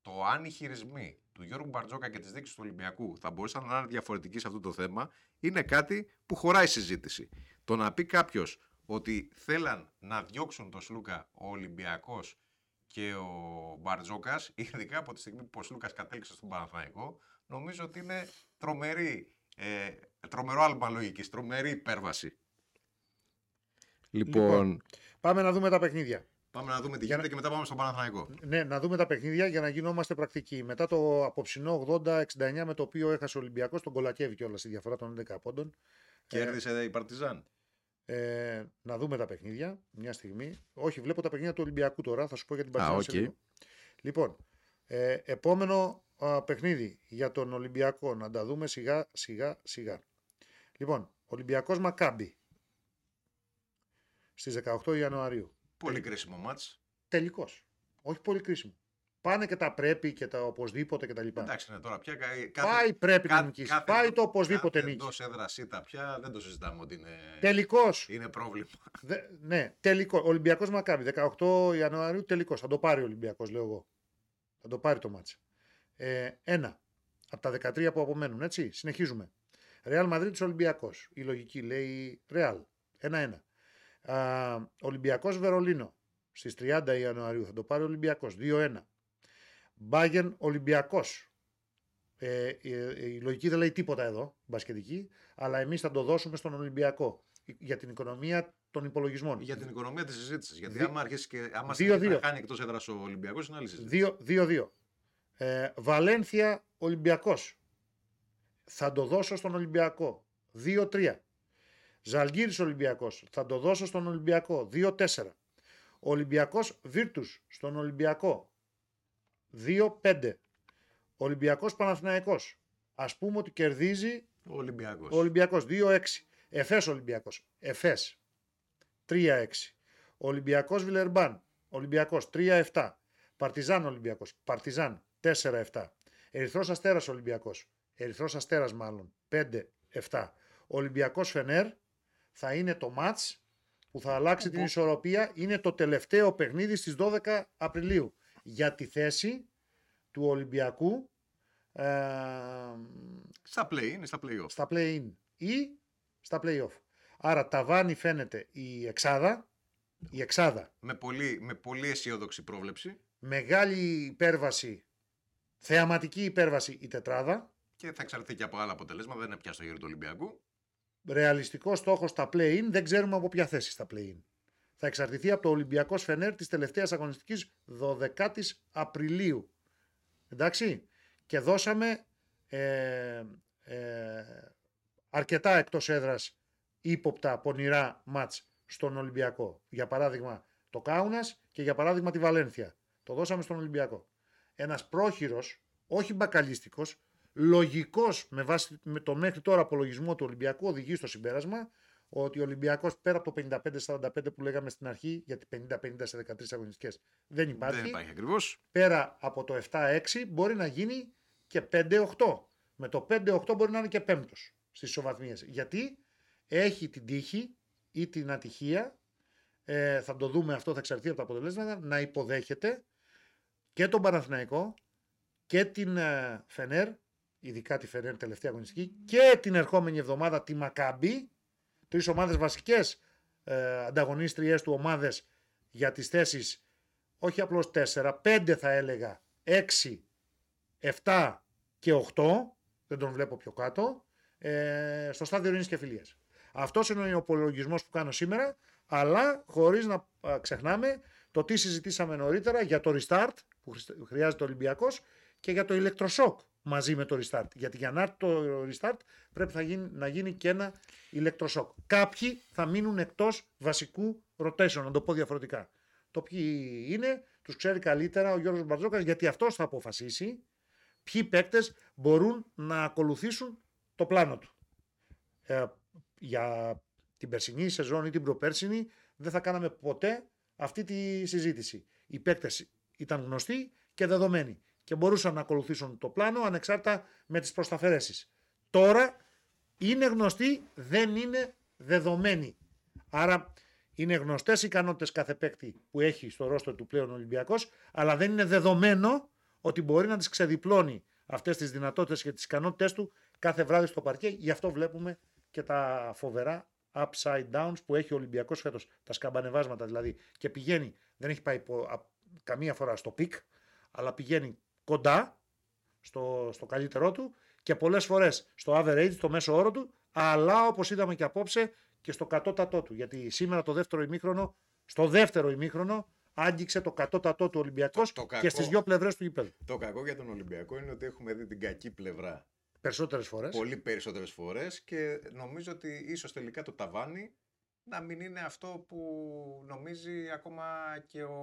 Το αν οι χειρισμοί του Γιώργου Μπαρτζόκα και της δίκης του Ολυμπιακού θα μπορούσαν να είναι διαφορετικοί σε αυτό το θέμα είναι κάτι που χωράει συζήτηση. Το να πει κάποιος ότι θέλαν να διώξουν τον Σλούκα ο Ολυμπιακός και ο Μπαρτζόκας, ειδικά από τη στιγμή που ο Σλούκας κατέληξε στον Παναθηναϊκό, νομίζω ότι είναι τρομερή, ε, τρομερό άλμα λογικής, τρομερή υπέρβαση. Λοιπόν, Πάμε να δούμε τα παιχνίδια. Πάμε να δούμε τι Για γίνεται και μετά πάμε στον Παναθηναϊκό. Ναι, να δούμε τα παιχνίδια για να γινόμαστε πρακτικοί. Μετά το αποψινό 80-69 με το οποίο έχασε ο Ολυμπιακός, τον κολακεύει κιόλας η διαφορά των 11 πόντων. Κέρδισε η Παρτιζάν. Ε, να δούμε τα παιχνίδια μια στιγμή. Όχι, βλέπω τα παιχνίδια του Ολυμπιακού τώρα. Θα σου πω για την Α, Παρτιζάν. σε οκέι. λίγο. Λοιπόν, ε, επόμενο α, παιχνίδι για τον Ολυμπιακό. Να τα δούμε σιγά σιγά σιγά. Λοιπόν, Ολυμπιακός Μακάμπι στις 18 Ιανουαρίου. Πολύ κρίσιμο μάτς. Τελικός. Όχι πολύ κρίσιμο. Πάνε και τα πρέπει και τα οπωσδήποτε και τα λοιπά. Εντάξει, ναι, τώρα πια κα- Πάει πρέπει κα- να νικήσει. κάθε- Πάει το οπωσδήποτε κάθε νίκη. Εντός έδρας ήττα πια δεν το συζητάμε ότι είναι, Τελικός. είναι πρόβλημα. Δε, ναι, τελικός. Ολυμπιακός Μακάβι, 18 Ιανουαρίου, τελικός. Θα το πάρει ο Ολυμπιακός, λέω εγώ. Θα το πάρει το μάτς. Ε, ένα. Από τα 13 που απομένουν, έτσι. Συνεχίζουμε. Ρεάλ Μαδρίτη Ολυμπιακό. Η λογική λέει Ρεάλ. 1-1. Ολυμπιακός Βερολίνο. Στις 30 Ιανουαρίου θα το πάρει ο Ολυμπιακό. 2-1. Μπάγεν Ολυμπιακός. Ε, η, η λογική δεν λέει τίποτα εδώ, μπασκετική, αλλά εμείς θα το δώσουμε στον Ολυμπιακό για την οικονομία των υπολογισμών. Για την οικονομία της συζήτησης. Γιατί Δι- άμα αρχίσει και άμα Δύο, συνεχίσει δύο. να χάνει εκτός έδρας ο Ολυμπιακός, είναι άλλη συζήτηση. 2-2. Ε, Βαλένθια Ολυμπιακός. Θα το δώσω στον Ολυμπιακό. 2-3. Ζαλγίρης Ολυμπιακός. Θα το δώσω στον Ολυμπιακό. 2-4. Ολυμπιακός Βίρτους στον Ολυμπιακό. 2-5. Ολυμπιακός Παναθηναϊκός. Ας πούμε ότι κερδίζει Ο Ολυμπιακός. ο Ολυμπιακός 2-6. Εφές Ολυμπιακός. Εφές 3-6. Ολυμπιακός Βιλερμπάν. Ολυμπιακός 3-7. Παρτιζάν Ολυμπιακός. Παρτιζάν 4-7. Ερυθρός Αστέρας Ολυμπιακός. Ερυθρός Αστέρας μάλλον 5-7. Ολυμπιακός Φενέρ θα είναι το μάτς που θα αλλάξει την ισορροπία. Είναι το τελευταίο παιχνίδι στις 12 Απριλίου για τη θέση του Ολυμπιακού ε, Στα play, είναι στα play-off. στα play-in ή στα play-off. Άρα ταβάνι φαίνεται η εξάδα, η εξάδα, Με πολύ, με πολύ αισιόδοξη πρόβλεψη μεγάλη υπέρβαση, θεαματική υπέρβαση η τετράδα, και θα εξαρτηθεί και από άλλα αποτελέσματα. Δεν είναι πια στο χέρι του Ολυμπιακού. Ρεαλιστικό στόχος στα play-in, δεν ξέρουμε από ποια θέση στα play-in. Θα εξαρτηθεί από το Ολυμπιακός Φενέρ της τελευταίας αγωνιστικής 12η Απριλίου. Εντάξει; Και δώσαμε ε, ε, αρκετά εκτός έδρας ύποπτα πονηρά μάτς στον Ολυμπιακό. Για παράδειγμα το Κάουνας και για παράδειγμα τη Βαλένθια. Το δώσαμε στον Ολυμπιακό. Ένας πρόχειρος, όχι μπακαλίστικος, λογικός με βάση με το μέχρι τώρα απολογισμό του Ολυμπιακού οδηγεί στο συμπέρασμα ότι ο Ολυμπιακός πέρα από το 55-45 που λέγαμε στην αρχή, γιατί 50-50 σε 13 αγωνιστικές δεν υπάρχει, Δεν υπάρχει ακριβώς. πέρα από το 7-6 μπορεί να γίνει και 5-8. Με το 5-8 μπορεί να είναι και πέμπτος στις ισοβαθμίες. Γιατί έχει την τύχη ή την ατυχία, ε, θα το δούμε αυτό, θα εξαρτηθεί από τα αποτελέσματα, να υποδέχεται και τον Παναθηναϊκό και την ε, Φενέρ, ειδικά τη Φενέρ τελευταία αγωνιστική, και την ερχόμενη εβδομάδα τη Μακάμπη, τρεις ομάδες βασικές ε, ανταγωνίστριες του ομάδες για τις θέσεις όχι απλώς 4, 5 θα έλεγα, 6, 7 και 8, δεν τον βλέπω πιο κάτω, ε, στο στάδιο ειρήνης και φιλίας. Αυτός είναι ο υπολογισμός που κάνω σήμερα, αλλά χωρίς να α, ξεχνάμε το τι συζητήσαμε νωρίτερα για το restart που χρησ- χρειάζεται ο Ολυμπιακός και για το ηλεκτροσόκ μαζί με το restart. Γιατί για να έρθει το restart πρέπει θα γίνει, να γίνει και ένα ηλεκτροσόκ. Κάποιοι θα μείνουν εκτός βασικού rotation, να το πω διαφορετικά. Το ποιοι είναι, τους ξέρει καλύτερα ο Γιώργος Μπαρτζόκας γιατί αυτός θα αποφασίσει ποιοι παίκτες μπορούν να ακολουθήσουν το πλάνο του. Ε, για την περσινή σεζόν ή την προπέρσινη δεν θα κάναμε ποτέ αυτή τη συζήτηση. Οι παίκτες ήταν γνωστοί και δεδομένοι και μπορούσαν να ακολουθήσουν το πλάνο ανεξάρτητα με τις προσταφαιρέσεις. Τώρα είναι γνωστοί, δεν είναι δεδομένοι. Άρα είναι γνωστές οι ικανότητες κάθε παίκτη που έχει στο ρόστο του πλέον Ολυμπιακός, αλλά δεν είναι δεδομένο ότι μπορεί να τις ξεδιπλώνει αυτές τις δυνατότητες και τις ικανότητέ του κάθε βράδυ στο παρκέ. Γι' αυτό βλέπουμε και τα φοβερά upside downs που έχει ο Ολυμπιακός φέτος. Τα σκαμπανεβάσματα δηλαδή. Και πηγαίνει, δεν έχει πάει πο- α- καμία φορά στο peak, αλλά πηγαίνει κοντά στο, στο καλύτερό του και πολλές φορές στο average, στο μέσο όρο του, αλλά όπως είδαμε και απόψε και στο κατώτατό του. Γιατί σήμερα το δεύτερο ημίχρονο, στο δεύτερο ημίχρονο άγγιξε το κατώτατό του Ολυμπιακός Το- το και κακό- στι δύο πλευρές του γηπέδου. Το κακό για τον Ολυμπιακό είναι ότι έχουμε δει την κακή πλευρά Περισσότερες φορές. πολύ περισσότερες φορές και νομίζω ότι ίσως τελικά το ταβάνι να μην είναι αυτό που νομίζει ακόμα και ο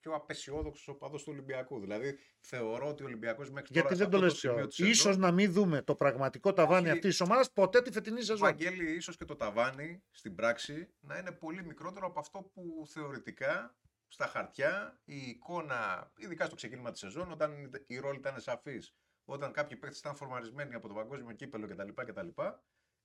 πιο απεσιόδοξος οπαδός του Ολυμπιακού. Δηλαδή θεωρώ ότι ο Ολυμπιακός μέχρι Γιατί τώρα δεν σε το αυτό λες σημείο πιο. της σεζόν, Ίσως να μην δούμε το πραγματικό ταβάνι Όχι. αυτής της ομάδας ποτέ τη φετινή σεζόν. Βαγγέλη, ίσως και το ταβάνι στην πράξη να είναι πολύ μικρότερο από αυτό που θεωρητικά στα χαρτιά η εικόνα, ειδικά στο ξεκίνημα της σεζόν, όταν η ρόλη ήταν σαφής, όταν κάποιοι παίκτες ήταν φορμαρισμένοι από το παγκόσμιο κύπελο κτλ. κτλ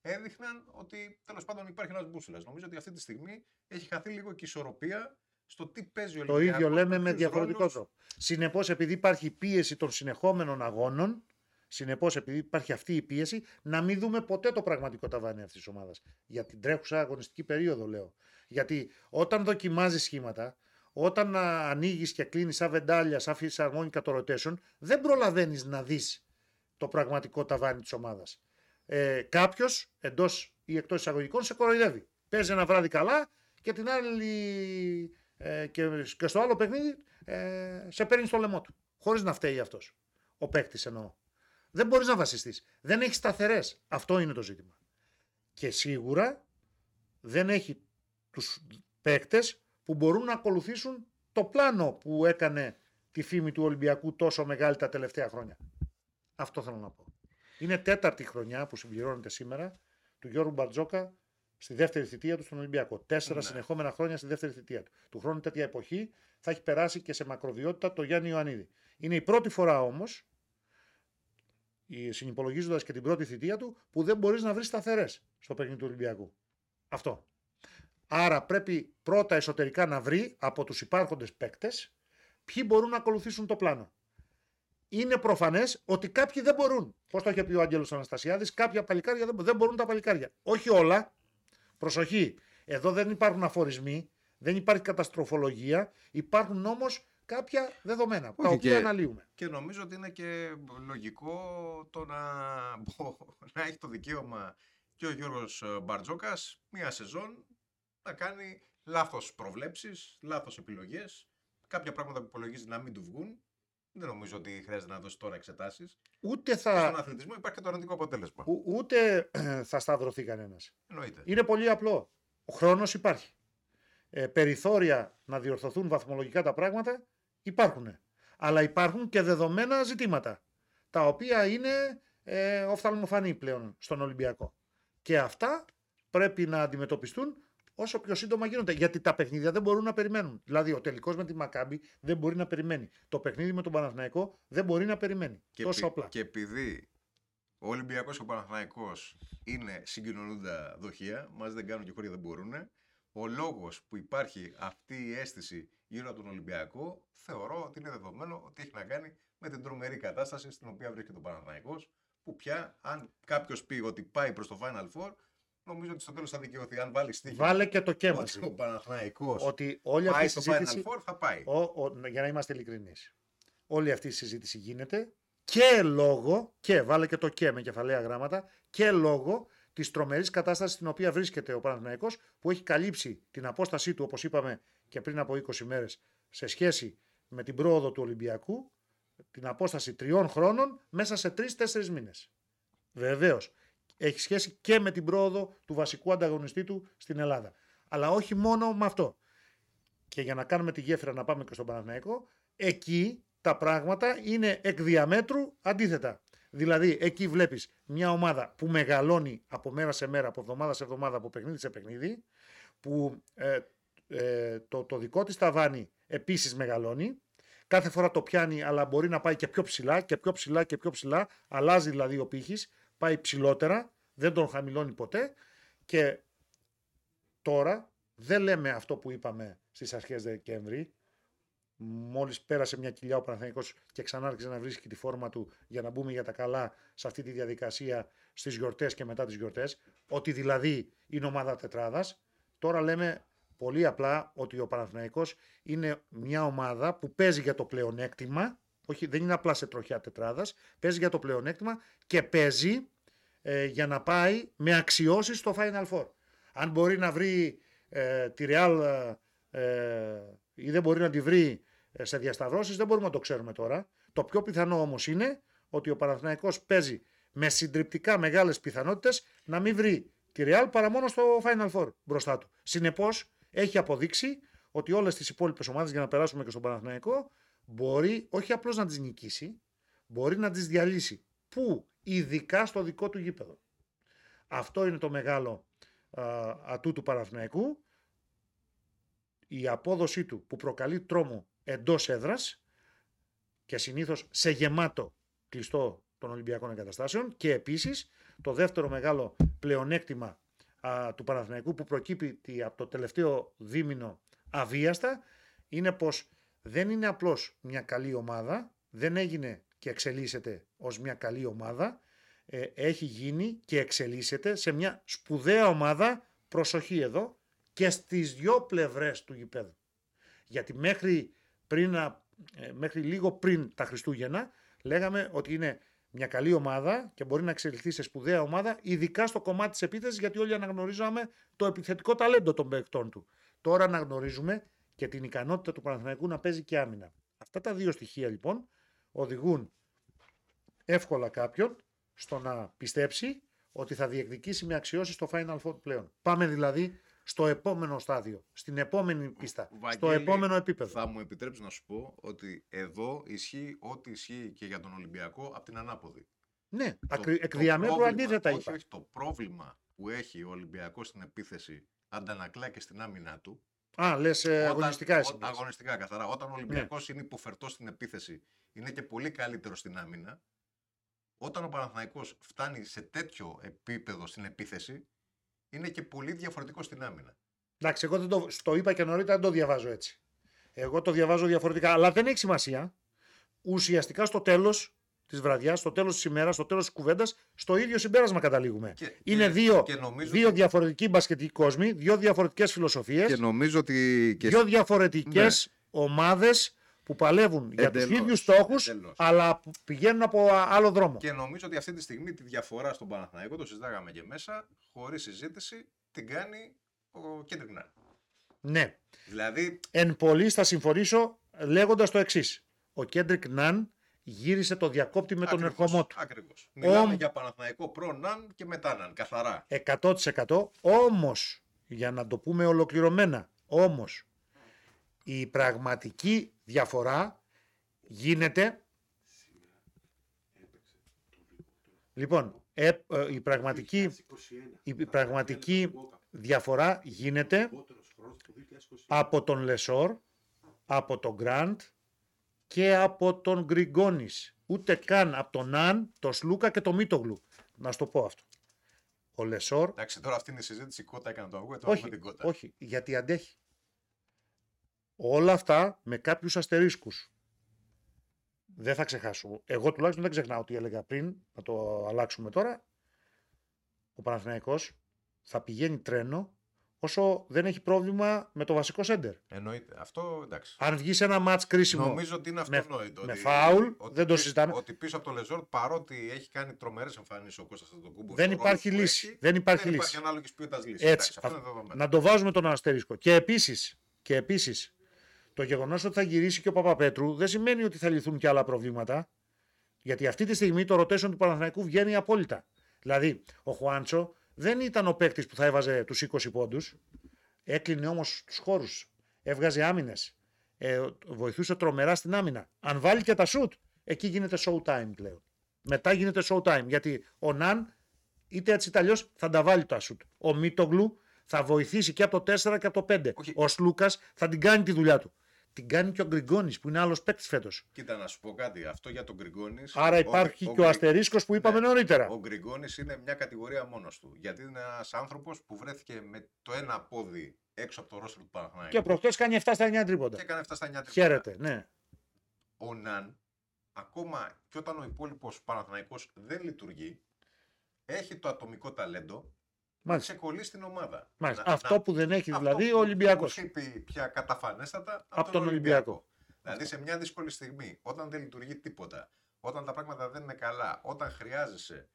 έδειχναν ότι τέλος πάντων υπάρχει ένας μπούσουλας. Νομίζω ότι αυτή τη στιγμή έχει χαθεί λίγο και η ισορροπία στο τι παίζει ο Το Ολυμπιακός. ίδιο λέμε με με ποιους διαφορετικό ρόλους. τρόπο. Συνεπώς, επειδή υπάρχει πίεση των συνεχόμενων αγώνων, συνεπώς, επειδή υπάρχει αυτή η πίεση, να μην δούμε ποτέ το πραγματικό ταβάνι αυτής της ομάδας. Για την τρέχουσα αγωνιστική περίοδο, λέω. Γιατί όταν δοκιμάζεις σχήματα, όταν ανοίγεις και κλείνεις σαν βεντάλια, σαν φυσαρμόνικα το rotation, δεν προλαβαίνεις να δεις το πραγματικό ταβάνι της ομάδας. Ε, Κάποιος εντός ή εκτός εισαγωγικών σε κοροϊδεύει. Παίζει ένα βράδυ καλά και την άλλη ε, και, και στο άλλο παιχνίδι ε, σε παίρνει στο λαιμό του. Χωρίς να φταίει αυτός. Ο παίκτης εννοώ. Δεν μπορείς να βασιστείς. Δεν έχεις σταθερές. Αυτό είναι το ζήτημα. Και σίγουρα δεν έχει τους παίκτες που μπορούν να ακολουθήσουν το πλάνο που έκανε τη φήμη του Ολυμπιακού τόσο μεγάλη τα τελευταία χρόνια. Αυτό θέλω να πω. Είναι τέταρτη χρονιά που συμπληρώνεται σήμερα του Γιώργου Μπαρτζόκα στη δεύτερη θητεία του στον Ολυμπιακό. Τέσσερα Ναι. συνεχόμενα χρόνια στη δεύτερη θητεία του. Του χρόνου τέτοια εποχή θα έχει περάσει και σε μακροβιότητα το Γιάννη Ιωαννίδη. Είναι η πρώτη φορά όμως, συνυπολογίζοντας και την πρώτη θητεία του, που δεν μπορείς να βρεις σταθερές στο παιχνίδι του Ολυμπιακού. Αυτό. Άρα πρέπει πρώτα εσωτερικά να βρει από τους υπάρχοντες παίκτες ποιοι μπορούν να ακολουθήσουν το πλάνο. Είναι προφανές ότι κάποιοι δεν μπορούν. Πώς το είχε πει ο Άγγελος Αναστασιάδης, κάποια παλικάρια δεν, μπο- δεν μπορούν τα παλικάρια. Όχι όλα. Προσοχή. Εδώ δεν υπάρχουν αφορισμοί, δεν υπάρχει καταστροφολογία. Υπάρχουν όμως κάποια δεδομένα τα Όχι, οποία και- αναλύουμε. Και νομίζω ότι είναι και λογικό το να, να έχει το δικαίωμα και ο Γιώργος ε, Μπαρτζόκας μία σεζόν να κάνει λάθος προβλέψεις, λάθος επιλογές, κάποια πράγματα που υπολογίζει να μην του βγουν. Δεν νομίζω ότι χρειάζεται να δώσει τώρα εξετάσεις. Ούτε Στον θα, αθλητισμό υπάρχει και το αρνητικό αποτέλεσμα. ου- ούτε θα σταυρωθεί κανένας. Εννοείται. Είναι πολύ απλό. Ο χρόνος υπάρχει. Ε, περιθώρια να διορθωθούν βαθμολογικά τα πράγματα υπάρχουν. Αλλά υπάρχουν και δεδομένα ζητήματα. Τα οποία είναι ε, οφθαλμοφανή πλέον στον Ολυμπιακό. Και αυτά πρέπει να αντιμετωπιστούν όσο πιο σύντομα γίνονται. Γιατί τα παιχνίδια δεν μπορούν να περιμένουν. Δηλαδή, ο τελικός με τη Μακάμπη δεν μπορεί να περιμένει. Το παιχνίδι με τον Παναθηναϊκό δεν μπορεί να περιμένει. Και, Τόσο επει- απλά. και επειδή ο Ολυμπιακός και ο Παναθηναϊκός είναι συγκοινωνούντα δοχεία, μας δεν κάνουν και χώρια δεν μπορούν, ο λόγος που υπάρχει αυτή η αίσθηση γύρω από τον Ολυμπιακό, θεωρώ ότι είναι δεδομένο ότι έχει να κάνει με την τρομερή κατάσταση στην οποία βρίσκεται ο Παναθηναϊκός, που πια αν κάποιος πει ότι πάει προς το Final Four, νομίζω ότι στο τέλος θα δικαιωθεί. Αν βάλει στοίχημα Βάλε και το και ότι μαζί. ο Παναθηναϊκός Ότι όλη αυτή πάει η στο συζήτηση. Final Four, θα πάει. Ο, ο, για να είμαστε ειλικρινείς. Όλη αυτή η συζήτηση γίνεται και λόγω, και βάλε και το και με κεφαλαία γράμματα, και λόγω της τρομερής κατάστασης στην οποία βρίσκεται ο Παναθηναϊκός που έχει καλύψει την απόστασή του, όπως είπαμε και πριν από 20 μέρες, σε σχέση με την πρόοδο του Ολυμπιακού, την απόσταση τριών χρόνων μέσα σε τρει-τέσσερι μήνες. Βεβαίως. Έχει σχέση και με την πρόοδο του βασικού ανταγωνιστή του στην Ελλάδα. Αλλά όχι μόνο με αυτό. Και για να κάνουμε τη γέφυρα να πάμε και στον Παναθηναϊκό, εκεί τα πράγματα είναι εκ διαμέτρου αντίθετα. Δηλαδή, εκεί βλέπεις μια ομάδα που μεγαλώνει από μέρα σε μέρα, από εβδομάδα σε εβδομάδα, από παιχνίδι σε παιχνίδι, που ε, ε, το, το δικό της ταβάνι επίσης μεγαλώνει, κάθε φορά το πιάνει, αλλά μπορεί να πάει και πιο ψηλά και πιο ψηλά και πιο ψηλά, αλλάζει δηλαδή ο πύχης, πάει ψηλότερα, δεν τον χαμηλώνει ποτέ και τώρα δεν λέμε αυτό που είπαμε στις αρχές Δεκέμβρη, μόλις πέρασε μια κοιλιά ο Παναθηναϊκός και ξανά άρχισε να βρίσκει τη φόρμα του για να μπούμε για τα καλά σε αυτή τη διαδικασία στις γιορτές και μετά τις γιορτές, ότι δηλαδή είναι ομάδα τετράδας. Τώρα λέμε πολύ απλά ότι ο Παναθηναϊκός είναι μια ομάδα που παίζει για το πλεονέκτημα, όχι, δεν είναι απλά σε τροχιά τετράδας, παίζει για το πλεονέκτημα και παίζει ε, για να πάει με αξιώσεις στο Final Four. Αν μπορεί να βρει ε, τη Real ε, ή δεν μπορεί να τη βρει ε, σε διασταυρώσεις, δεν μπορούμε να το ξέρουμε τώρα. Το πιο πιθανό όμως είναι ότι ο Παναθηναϊκός παίζει με συντριπτικά μεγάλες πιθανότητες να μην βρει τη Real παρά μόνο στο Final Four μπροστά του. Συνεπώς έχει αποδείξει ότι όλες τις υπόλοιπες ομάδες για να περάσουμε και στον Παναθηναϊκό μπορεί όχι απλώς να τις νικήσει, μπορεί να τις διαλύσει. Πού; Ειδικά στο δικό του γήπεδο. Αυτό είναι το μεγάλο α, ατού του Παναθηναϊκού. Η απόδοσή του που προκαλεί τρόμο εντός έδρας και συνήθως σε γεμάτο κλειστό των Ολυμπιακών Εγκαταστάσεων και επίσης το δεύτερο μεγάλο πλεονέκτημα α, του Παναθηναϊκού που προκύπτει από το τελευταίο δίμηνο αβίαστα είναι πως δεν είναι απλώς μια καλή ομάδα, δεν έγινε και εξελίσσεται ως μια καλή ομάδα, ε, έχει γίνει και εξελίσσεται σε μια σπουδαία ομάδα, προσοχή εδώ, και στις δυο πλευρές του γηπέδου. Γιατί μέχρι, πριν, ε, μέχρι λίγο πριν τα Χριστούγεννα λέγαμε ότι είναι μια καλή ομάδα και μπορεί να εξελιχθεί σε σπουδαία ομάδα, ειδικά στο κομμάτι της επίθεσης, γιατί όλοι αναγνωρίζαμε το επιθετικό ταλέντο των παιχτών του. Τώρα αναγνωρίζουμε και την ικανότητα του Παναθηναϊκού να παίζει και άμυνα. Αυτά τα δύο στοιχεία λοιπόν οδηγούν εύκολα κάποιον στο να πιστέψει ότι θα διεκδικήσει με αξιώσεις στο Final Four πλέον. Πάμε δηλαδή στο επόμενο στάδιο, στην επόμενη πίστα, στο Βαγγέλη, επόμενο επίπεδο. Θα μου επιτρέψεις να σου πω ότι εδώ ισχύει ό,τι ισχύει και για τον Ολυμπιακό από την ανάποδη. Ναι, Το- ακρι- το εκ διαμέτρου πρόβλημα- αντίθετα όχι, είπα. όχι, το πρόβλημα που έχει ο Ολυμπιακός στην επίθεση αντανακλά και στην άμυνά του. Α, λες Όταν- αγωνιστικά εσύ. ό- αγωνιστικά καθαρά. Όταν ο Ολυμπιακός είναι υποφερτός στην επίθεση, είναι και πολύ καλύτερο στην άμυνα. Όταν ο Παναθηναϊκός φτάνει σε τέτοιο επίπεδο στην επίθεση, είναι και πολύ διαφορετικό στην άμυνα. Εντάξει, εγώ δεν το, το είπα και νωρίτερα, δεν το διαβάζω έτσι. Εγώ το διαβάζω διαφορετικά, αλλά δεν έχει σημασία. Ουσιαστικά στο τέλος της βραδιάς, στο τέλος της ημέρας, στο τέλος της κουβέντας, στο ίδιο συμπέρασμα καταλήγουμε. Και- Είναι και- δύο, και νομίζω δύο ότι- διαφορετικοί μπασκετικοί κόσμοι, δύο διαφορετικές φιλοσοφίες, Και νομίζω ότι. Και δύο διαφορετικές Ναι. ομάδες που παλεύουν για τους Εντελώς, ίδιους στόχους, εντελώς. αλλά που πηγαίνουν από α- άλλο δρόμο. Και νομίζω ότι αυτή τη στιγμή τη διαφορά στον Παναθηναϊκό, το συζητάγαμε και μέσα, χωρίς συζήτηση, την κάνει ο Κέντρικ Ναν. Ναι. Δηλαδή, Εν πολλοίς θα συμφωνήσω λέγοντας το εξής. Ο Κέντρικ Ναν γύρισε το διακόπτη με τον ακριβώς, ερχομό του. Ακριβώς. Μιλάμε Ομ- για Παναθηναϊκό προ Ναν και μετά Ναν, καθαρά. 100% όμως για να το πούμε ολοκληρωμένα όμως η πραγματική διαφορά γίνεται λοιπόν ε, ε, η πραγματική η πραγματική διαφορά γίνεται από τον Λεσόρ από τον Γκραντ και από τον Γκριγκόνης ούτε καν από τον Ναν, τον Σλούκα και τον Μίτογλου να σου το πω αυτό ο Λεσόρ Εντάξει, τώρα αυτή είναι η συζήτηση. Κότα έκανε το αγούγα, τώρα όχι, έχουμε την κότα. όχι, γιατί αντέχει. Όλα αυτά με κάποιους αστερίσκους. Δεν θα ξεχάσω. Εγώ τουλάχιστον δεν ξεχνάω τι έλεγα πριν, να το αλλάξουμε τώρα. Ο Παναθηναϊκός θα πηγαίνει τρένο όσο δεν έχει πρόβλημα με το βασικό σέντερ. Εννοείται. Αυτό εντάξει. Αν βγει σε ένα μάτς κρίσιμο, Νομίζω ότι είναι με- αυτονόητο. με ότι- φάουλ, ότι δεν το πίσω- συζητάμε. Ότι πίσω από το Λεζόρ, παρότι έχει κάνει τρομερές εμφανίσεις ο Κώστας Αντοκούμπο. Δεν υπάρχει λύση. Δεν υπάρχει δεν λύση. υπάρχει ανάλογης ποιότητας λύσης. Έτσι, Εντάξει, αυτό αυ- είναι δεδομένο. να το βάζουμε τον αστερίσκο. Και επίσης, και επίσης το γεγονός ότι θα γυρίσει και ο Παπαπέτρου δεν σημαίνει ότι θα λυθούν και άλλα προβλήματα. Γιατί αυτή τη στιγμή το rotation του Παναθηναϊκού βγαίνει απόλυτα. Δηλαδή, ο Χουάντσο δεν ήταν ο παίκτης που θα έβαζε τους 20 πόντους. Έκλεινε όμως τους χώρους. Έβγαζε άμυνες. Ε, βοηθούσε τρομερά στην άμυνα. Αν βάλει και τα σουτ, εκεί γίνεται showtime πλέον. Μετά γίνεται showtime. Γιατί ο Ναν, είτε έτσι είτε αλλιώς, θα τα βάλει τα σουτ. Ο Μίτογλου θα βοηθήσει και από το 4 και από το 5. Όχι. Ο Σλούκας θα την κάνει τη δουλειά του. Την κάνει και ο Γκριγκόνης που είναι άλλος παίκτης φέτος. Κοίτα, να σου πω κάτι. Αυτό για τον Γκριγκόνης. Άρα υπάρχει και ο Γκρι- αστερίσκος που είπαμε Ναι. νωρίτερα. Ο Γκριγκόνης είναι μια κατηγορία μόνος του. Γιατί είναι ένας άνθρωπος που βρέθηκε με το ένα πόδι έξω από το ρόστρο του Παναθηναϊκού. Και προχτέ κάνει 7 στα 9 τρίποντα. και έκανε 7 στα 9 τρίποτα. Χαίρεται, ναι. Ο Ναν, ακόμα και όταν ο υπόλοιπος Παναθηναϊκός δεν λειτουργεί, έχει το ατομικό ταλέντο να Μάλιστα. ξεκολλήσει την ομάδα. Μάλιστα. Να- Αυτό να- που δεν έχει αυτό δηλαδή που- ο Ολυμπιακός. που έχει πει πια καταφανέστατα Από τον Ολυμπιακό. Δηλαδή σε μια δύσκολη στιγμή, όταν δεν λειτουργεί τίποτα, όταν τα πράγματα δεν είναι καλά, όταν χρειάζεσαι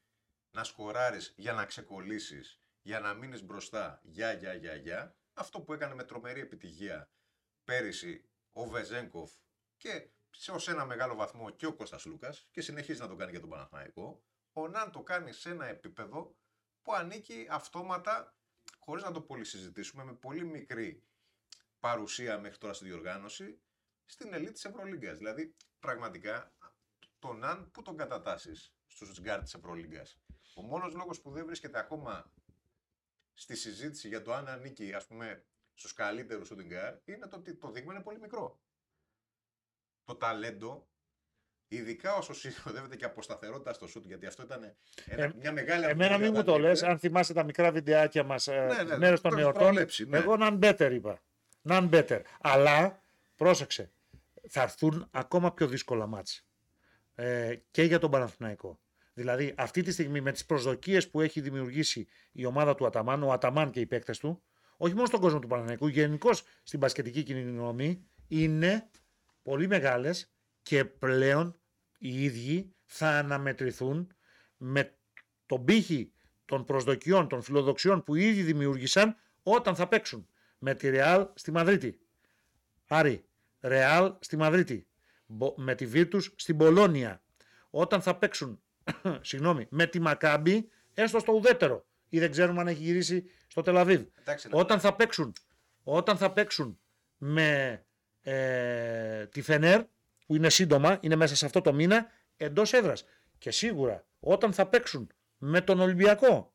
να σκοράρεις για να ξεκολλήσεις, για να μείνεις μπροστά, για, για, για, για, αυτό που έκανε με τρομερή επιτυχία πέρυσι ο Βεζέγκοφ και σε ως ένα μεγάλο βαθμό και ο Κώστας Λούκας και συνεχίζει να το κάνει για τον Παναθηναϊκό, ο Ναν το κάνει σε ένα επίπεδο που ανήκει αυτόματα, χωρίς να το πολύ συζητήσουμε, με πολύ μικρή παρουσία μέχρι τώρα στη διοργάνωση, στην ελίτ της Ευρωλίγκας. Δηλαδή, πραγματικά, τον Ναν πού τον κατατάσσεις στους γκάρ της Ευρωλίγκας. Ο μόνος λόγος που δεν βρίσκεται ακόμα στη συζήτηση για το αν ανήκει, ας πούμε, στους καλύτερους shooting guard είναι το ότι το δείγμα είναι πολύ μικρό. Το ταλέντο, ειδικά όσο συνοδεύεται και από σταθερότητα στο shoot, γιατί αυτό ήταν ένα, Ε, μια μεγάλη Εμένα μην μου το αμφιβολία λες, όταν αν θυμάσαι τα μικρά βιντεάκια μας Ναι, ε, ναι, μέρος το των έχεις εορτών, προβλέψει, ναι. εγώ none better είπα. None better. Αλλά, πρόσεξε, θα έρθουν ακόμα πιο δύσκολα μάτς ε, και για τον Παναθηναϊκό. Δηλαδή, αυτή τη στιγμή με τις προσδοκίες που έχει δημιουργήσει η ομάδα του Αταμάν, ο Αταμάν και οι παίκτες του, όχι μόνο στον κόσμο του Παναθηναϊκού, γενικώς στην πασχετική κοινωνία, είναι πολύ μεγάλες και πλέον οι ίδιοι θα αναμετρηθούν με τον πύχη των προσδοκιών, των φιλοδοξιών που ήδη δημιούργησαν όταν θα παίξουν με τη Ρεάλ στη Μαδρίτη. Άρη, Ρεάλ στη Μαδρίτη. Μπο- Με τη Βίρτους στην Πολώνια. Όταν θα παίξουν [coughs] συγγνώμη, με τη Μακάμπη έστω στο ουδέτερο ή δεν ξέρουμε αν έχει γυρίσει στο Τελαβίβ. Εντάξει, να- Όταν θα παίξουν, όταν θα παίξουν με ε, τη Φενέρ που είναι σύντομα, είναι μέσα σε αυτό το μήνα εντός έδρας. Και σίγουρα όταν θα παίξουν με τον Ολυμπιακό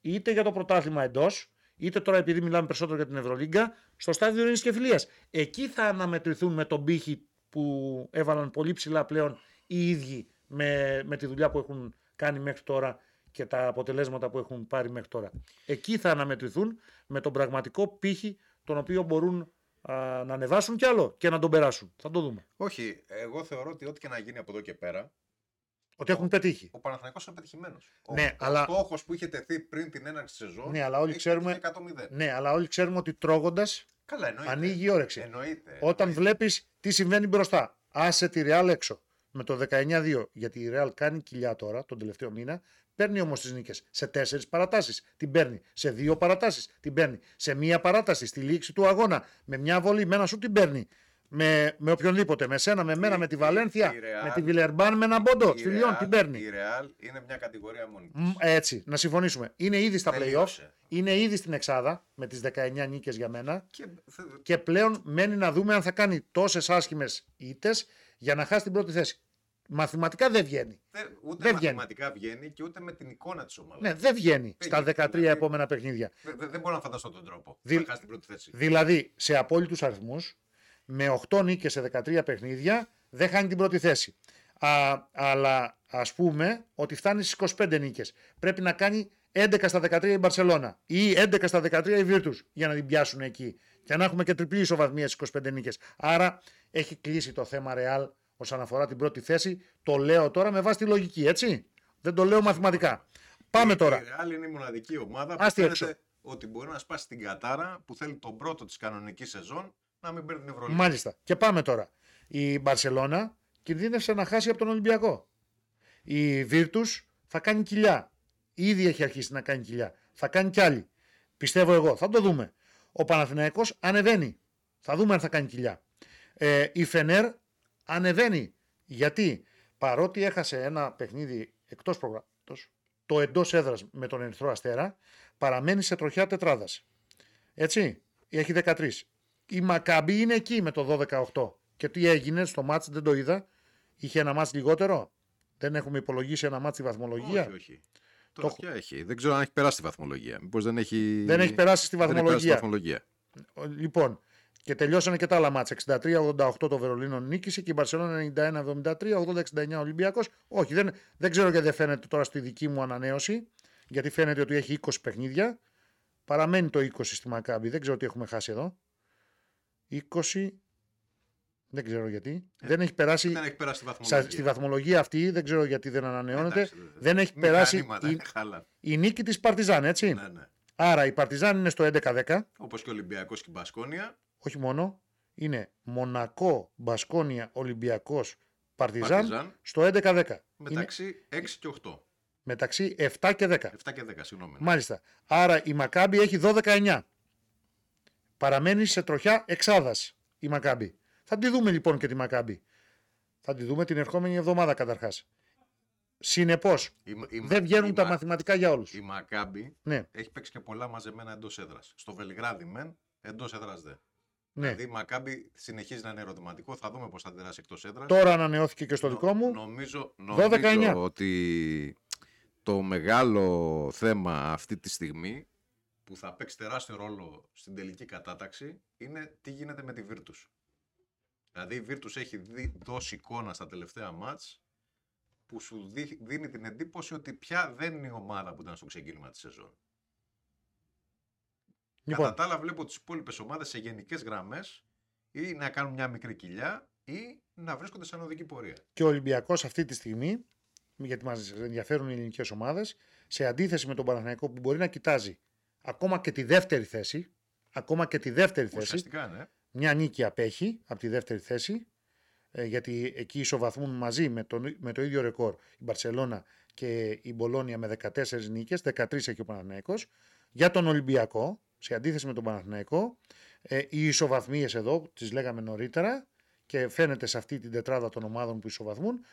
είτε για το πρωτάθλημα εντός είτε τώρα επειδή μιλάμε περισσότερο για την Ευρωλίγκα στο στάδιο ειρήνης και φιλίας. Εκεί θα αναμετρηθούν με τον πύχη που έβαλαν πολύ ψηλά πλέον οι ίδιοι με, με τη δουλειά που έχουν κάνει μέχρι τώρα και τα αποτελέσματα που έχουν πάρει μέχρι τώρα. Εκεί θα αναμετρηθούν με τον πραγματικό πύχη τον οποίο μπορούν α, να ανεβάσουν κι άλλο και να τον περάσουν. Θα το δούμε. Όχι, εγώ θεωρώ ότι ό,τι και να γίνει από εδώ και πέρα, Ότι έχουν πετύχει. ο Παναθηναϊκός είναι πετυχημένος. Ναι, ο, αλλά- ο στόχος που είχε τεθεί πριν την έναρξη της σεζόν. Ναι, αλλά όλοι έχει ξέρουμε- πετύχει 100-0. Ναι, αλλά όλοι ξέρουμε ότι τρώγοντας Καλά, εννοείται. ανοίγει η όρεξη. Εννοείται. Όταν βλέπεις τι συμβαίνει μπροστά, άσε τη Real έξω με το 19-2, γιατί η Real κάνει κοιλιά τώρα τον τελευταίο μήνα, παίρνει όμως τις νίκες σε τέσσερις παρατάσεις. Την παίρνει σε δύο παρατάσεις. Την παίρνει σε μία παράταση στη λήξη του αγώνα. Με μια βολή, με ένα σου την παίρνει. Με, με οποιονδήποτε, με σένα, με μένα, Η- με τη η- Βαλένθια, η Real- με τη Βιλερμπάν, με έναν πόντο. Η Στη Λιόν Real- την παίρνει. Η Real είναι μια κατηγορία μόνη. της. Μ, Έτσι, να συμφωνήσουμε. Είναι ήδη στα playoff, Τελείωσε. είναι ήδη στην Εξάδα με τις 19 νίκες για μένα Και θε- και πλέον μένει να δούμε αν θα κάνει τόσες άσχημες ήττες για να χάσει την πρώτη θέση. Μαθηματικά δεν βγαίνει. δεν- ούτε δεν βγαίνει. μαθηματικά βγαίνει και ούτε με την εικόνα της ομάδας. Ναι, δεν βγαίνει στα γίνεται, 13 δηλαδή. επόμενα παιχνίδια. Δεν, δεν μπορώ να φανταστώ τον τρόπο. Δι- Να χάσει την πρώτη θέση. Δηλαδή, σε απόλυτους αριθμούς, με 8 νίκες σε 13 παιχνίδια, δεν χάνει την πρώτη θέση. Α, αλλά ας πούμε ότι φτάνει στις 25 νίκες. Πρέπει να κάνει 11 στα 13 η Μπαρσελόνα ή 11 στα 13 η Βίρτους για να την πιάσουν εκεί. Και να έχουμε και τριπλή ισοβαθμία στις 25 νίκες. Άρα έχει κλείσει το θέμα Ρεάλ όσον αφορά την πρώτη θέση. Το λέω τώρα με βάση τη λογική, έτσι; Δεν το λέω μαθηματικά. Πάμε Η τώρα. Real είναι η μοναδική ομάδα που Άστη φαίνεται έξω. ότι μπορεί να σπάσει την κατάρα που θέλει τον πρώτο της κανονικής σεζόν να μην παίρνει την Ευρωλίγα. Μάλιστα. Και πάμε τώρα. Η Μπαρσελόνα κινδύνευσε να χάσει από τον Ολυμπιακό. Η Βίρτους θα κάνει κοιλιά. Ήδη έχει αρχίσει να κάνει κοιλιά. Θα κάνει κι άλλη. Πιστεύω εγώ. Θα το δούμε. Ο Παναθηναϊκός ανεβαίνει. Θα δούμε αν θα κάνει κοιλιά. Ε, η Φενέρ ανεβαίνει. Γιατί; Παρότι έχασε ένα παιχνίδι εκτός προγράμματος, το εντός έδρας με τον Ερυθρό Αστέρα, παραμένει σε τροχιά τετράδας. Έτσι, έχει 13. Η Μακάμπη είναι εκεί με το 12-18. Και τι έγινε στο μάτς, δεν το είδα. Είχε ένα μάτς λιγότερο. Δεν έχουμε υπολογίσει ένα μάτς στη βαθμολογία. Όχι, όχι. Το Τώρα πια έχει. Δεν ξέρω αν έχει περάσει τη βαθμολογία. Μήπως δεν έχει. Δεν έχει περάσει στη δεν έχει περάσει τη βαθμολογία. βαθμολογία. Λοιπόν, και τελειώσανε και τα άλλα μάτς. 63-88 το Βερολίνο νίκησε και η Μπαρσελόνα 91-73, 80-69 Ολυμπιακός. Όχι, δεν, δεν ξέρω γιατί δεν φαίνεται τώρα στη δική μου ανανέωση, γιατί φαίνεται ότι έχει 20 παιχνίδια. Παραμένει το 20 στη Μακάμπη, δεν ξέρω τι έχουμε χάσει εδώ. 20, δεν ξέρω γιατί. δεν έχει περάσει Δεν έχει περάσει τη Σα- βαθμολογία. στη βαθμολογία αυτή, δεν ξέρω γιατί δεν ανανεώνεται. Εντάξει, δεν έχει περάσει Μηχανήματα, η, είναι χάλα. η νίκη της Παρτιζάν, έτσι. Ναι, ναι. Άρα η Παρτιζάν είναι στο 11-10, Όπως και ο Ολυμπιακός και η Μπασκόνια. Όχι μόνο. Είναι Μονακό, Μπασκόνια, Ολυμπιακός, Παρτιζάν, Παρτιζάν. στο 11-10. Είναι Μεταξύ 6 και 8. μεταξύ 7 και 10. 7 και 10, συγγνώμη. Μάλιστα. Άρα η Μακάμπη έχει 12-9. Παραμένει σε τροχιά εξάδας η Μακάμπη. Θα τη δούμε λοιπόν και τη Μακάμπη. Θα τη δούμε την ερχόμενη εβδομάδα καταρχάς. Συνεπώς, Η, η, δεν βγαίνουν η τα Μα- μαθηματικά για όλους. Η Μακάμπη Ναι, έχει παίξει και πολλά μαζεμένα εντός έδρας. Στο Βελιγράδι μεν, εντός έδρας δε. Ναι. Δηλαδή η Μακάμπη συνεχίζει να είναι ερωτηματικό. Θα δούμε πώς θα αντιδράσει εκτός έδρας. Τώρα ανανεώθηκε και στο δικό μου. Νομίζω, 12-9. νομίζω ότι το μεγάλο θέμα αυτή τη στιγμή που θα παίξει τεράστιο ρόλο στην τελική κατάταξη είναι τι γίνεται με τη Virtus. Δηλαδή η Virtus έχει δει- δώσει εικόνα στα τελευταία μάτς που σου δι- δίνει την εντύπωση ότι πια δεν είναι η ομάδα που ήταν στο ξεκίνημα της σεζόν. Λοιπόν, Κατά τα άλλα βλέπω τις υπόλοιπες ομάδες σε γενικές γραμμές ή να κάνουν μια μικρή κοιλιά ή να βρίσκονται σε ανωδική πορεία. και ο Ολυμπιακός αυτή τη στιγμή, γιατί μας ενδιαφέρουν οι ελληνικές ομάδες, σε αντίθεση με τον Παναθηναϊκό που μπορεί να κοιτάζει ακόμα και τη δεύτερη θέση, ακόμα και τη δεύτερη θέση, Ουσιαστικά, ναι. μια νίκη απέχει από τη δεύτερη θέση, ε, γιατί εκεί ισοβαθμούν μαζί με, τον, με το ίδιο ρεκόρ η Μπαρσελώνα και η Μπολόνια με 14 νίκες, 13 έχει ο Παναθηναϊκός. Για τον Ολυμπιακό, σε αντίθεση με τον Παναθηναϊκό, ε, οι ισοβαθμίες εδώ, τις λέγαμε νωρίτερα, και φαίνεται σε αυτή την τετράδα των ομάδων που ισοβαθμούν,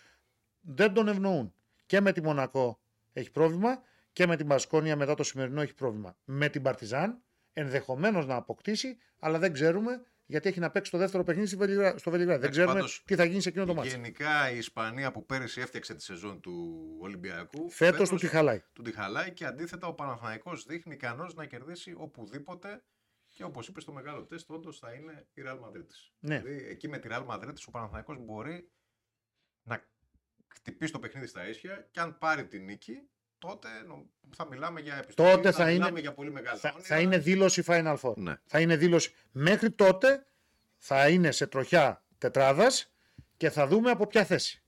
δεν τον ευνοούν. Και με τη Μονακό έχει πρόβλημα και με την Μπασκόνια μετά το σημερινό έχει πρόβλημα. Με την Παρτιζάν ενδεχομένως να αποκτήσει, αλλά δεν ξέρουμε γιατί έχει να παίξει το δεύτερο παιχνίδι στη Βελιγρά- στο Βελιγράδι. Δεν Εντάξει, ξέρουμε πάντως, τι θα γίνει σε εκείνο το μάτι. Γενικά η Ισπανία που πέρυσι έφτιαξε τη σεζόν του Ολυμπιακού. Φέτος του τη χαλάει. του τη χαλάει και αντίθετα ο Παναθηναϊκός δείχνει ικανός να κερδίσει οπουδήποτε και όπως είπες στο μεγάλο τεστ, όντως θα είναι η Real Madrid. Ναι. Δηλαδή εκεί με τη Real Madrid ο Παναθηναϊκός μπορεί να χτυπήσει το παιχνίδι στα ίσια και αν πάρει τη νίκη, τότε νο- θα μιλάμε για επιστροφή. Τότε θα μιλάμε είναι- για πολύ μεγάλα Θα, όνειρα. θα είναι δήλωση Final Four. Ναι. Θα είναι δήλωση. Μέχρι τότε θα είναι σε τροχιά τετράδας και θα δούμε από ποια θέση.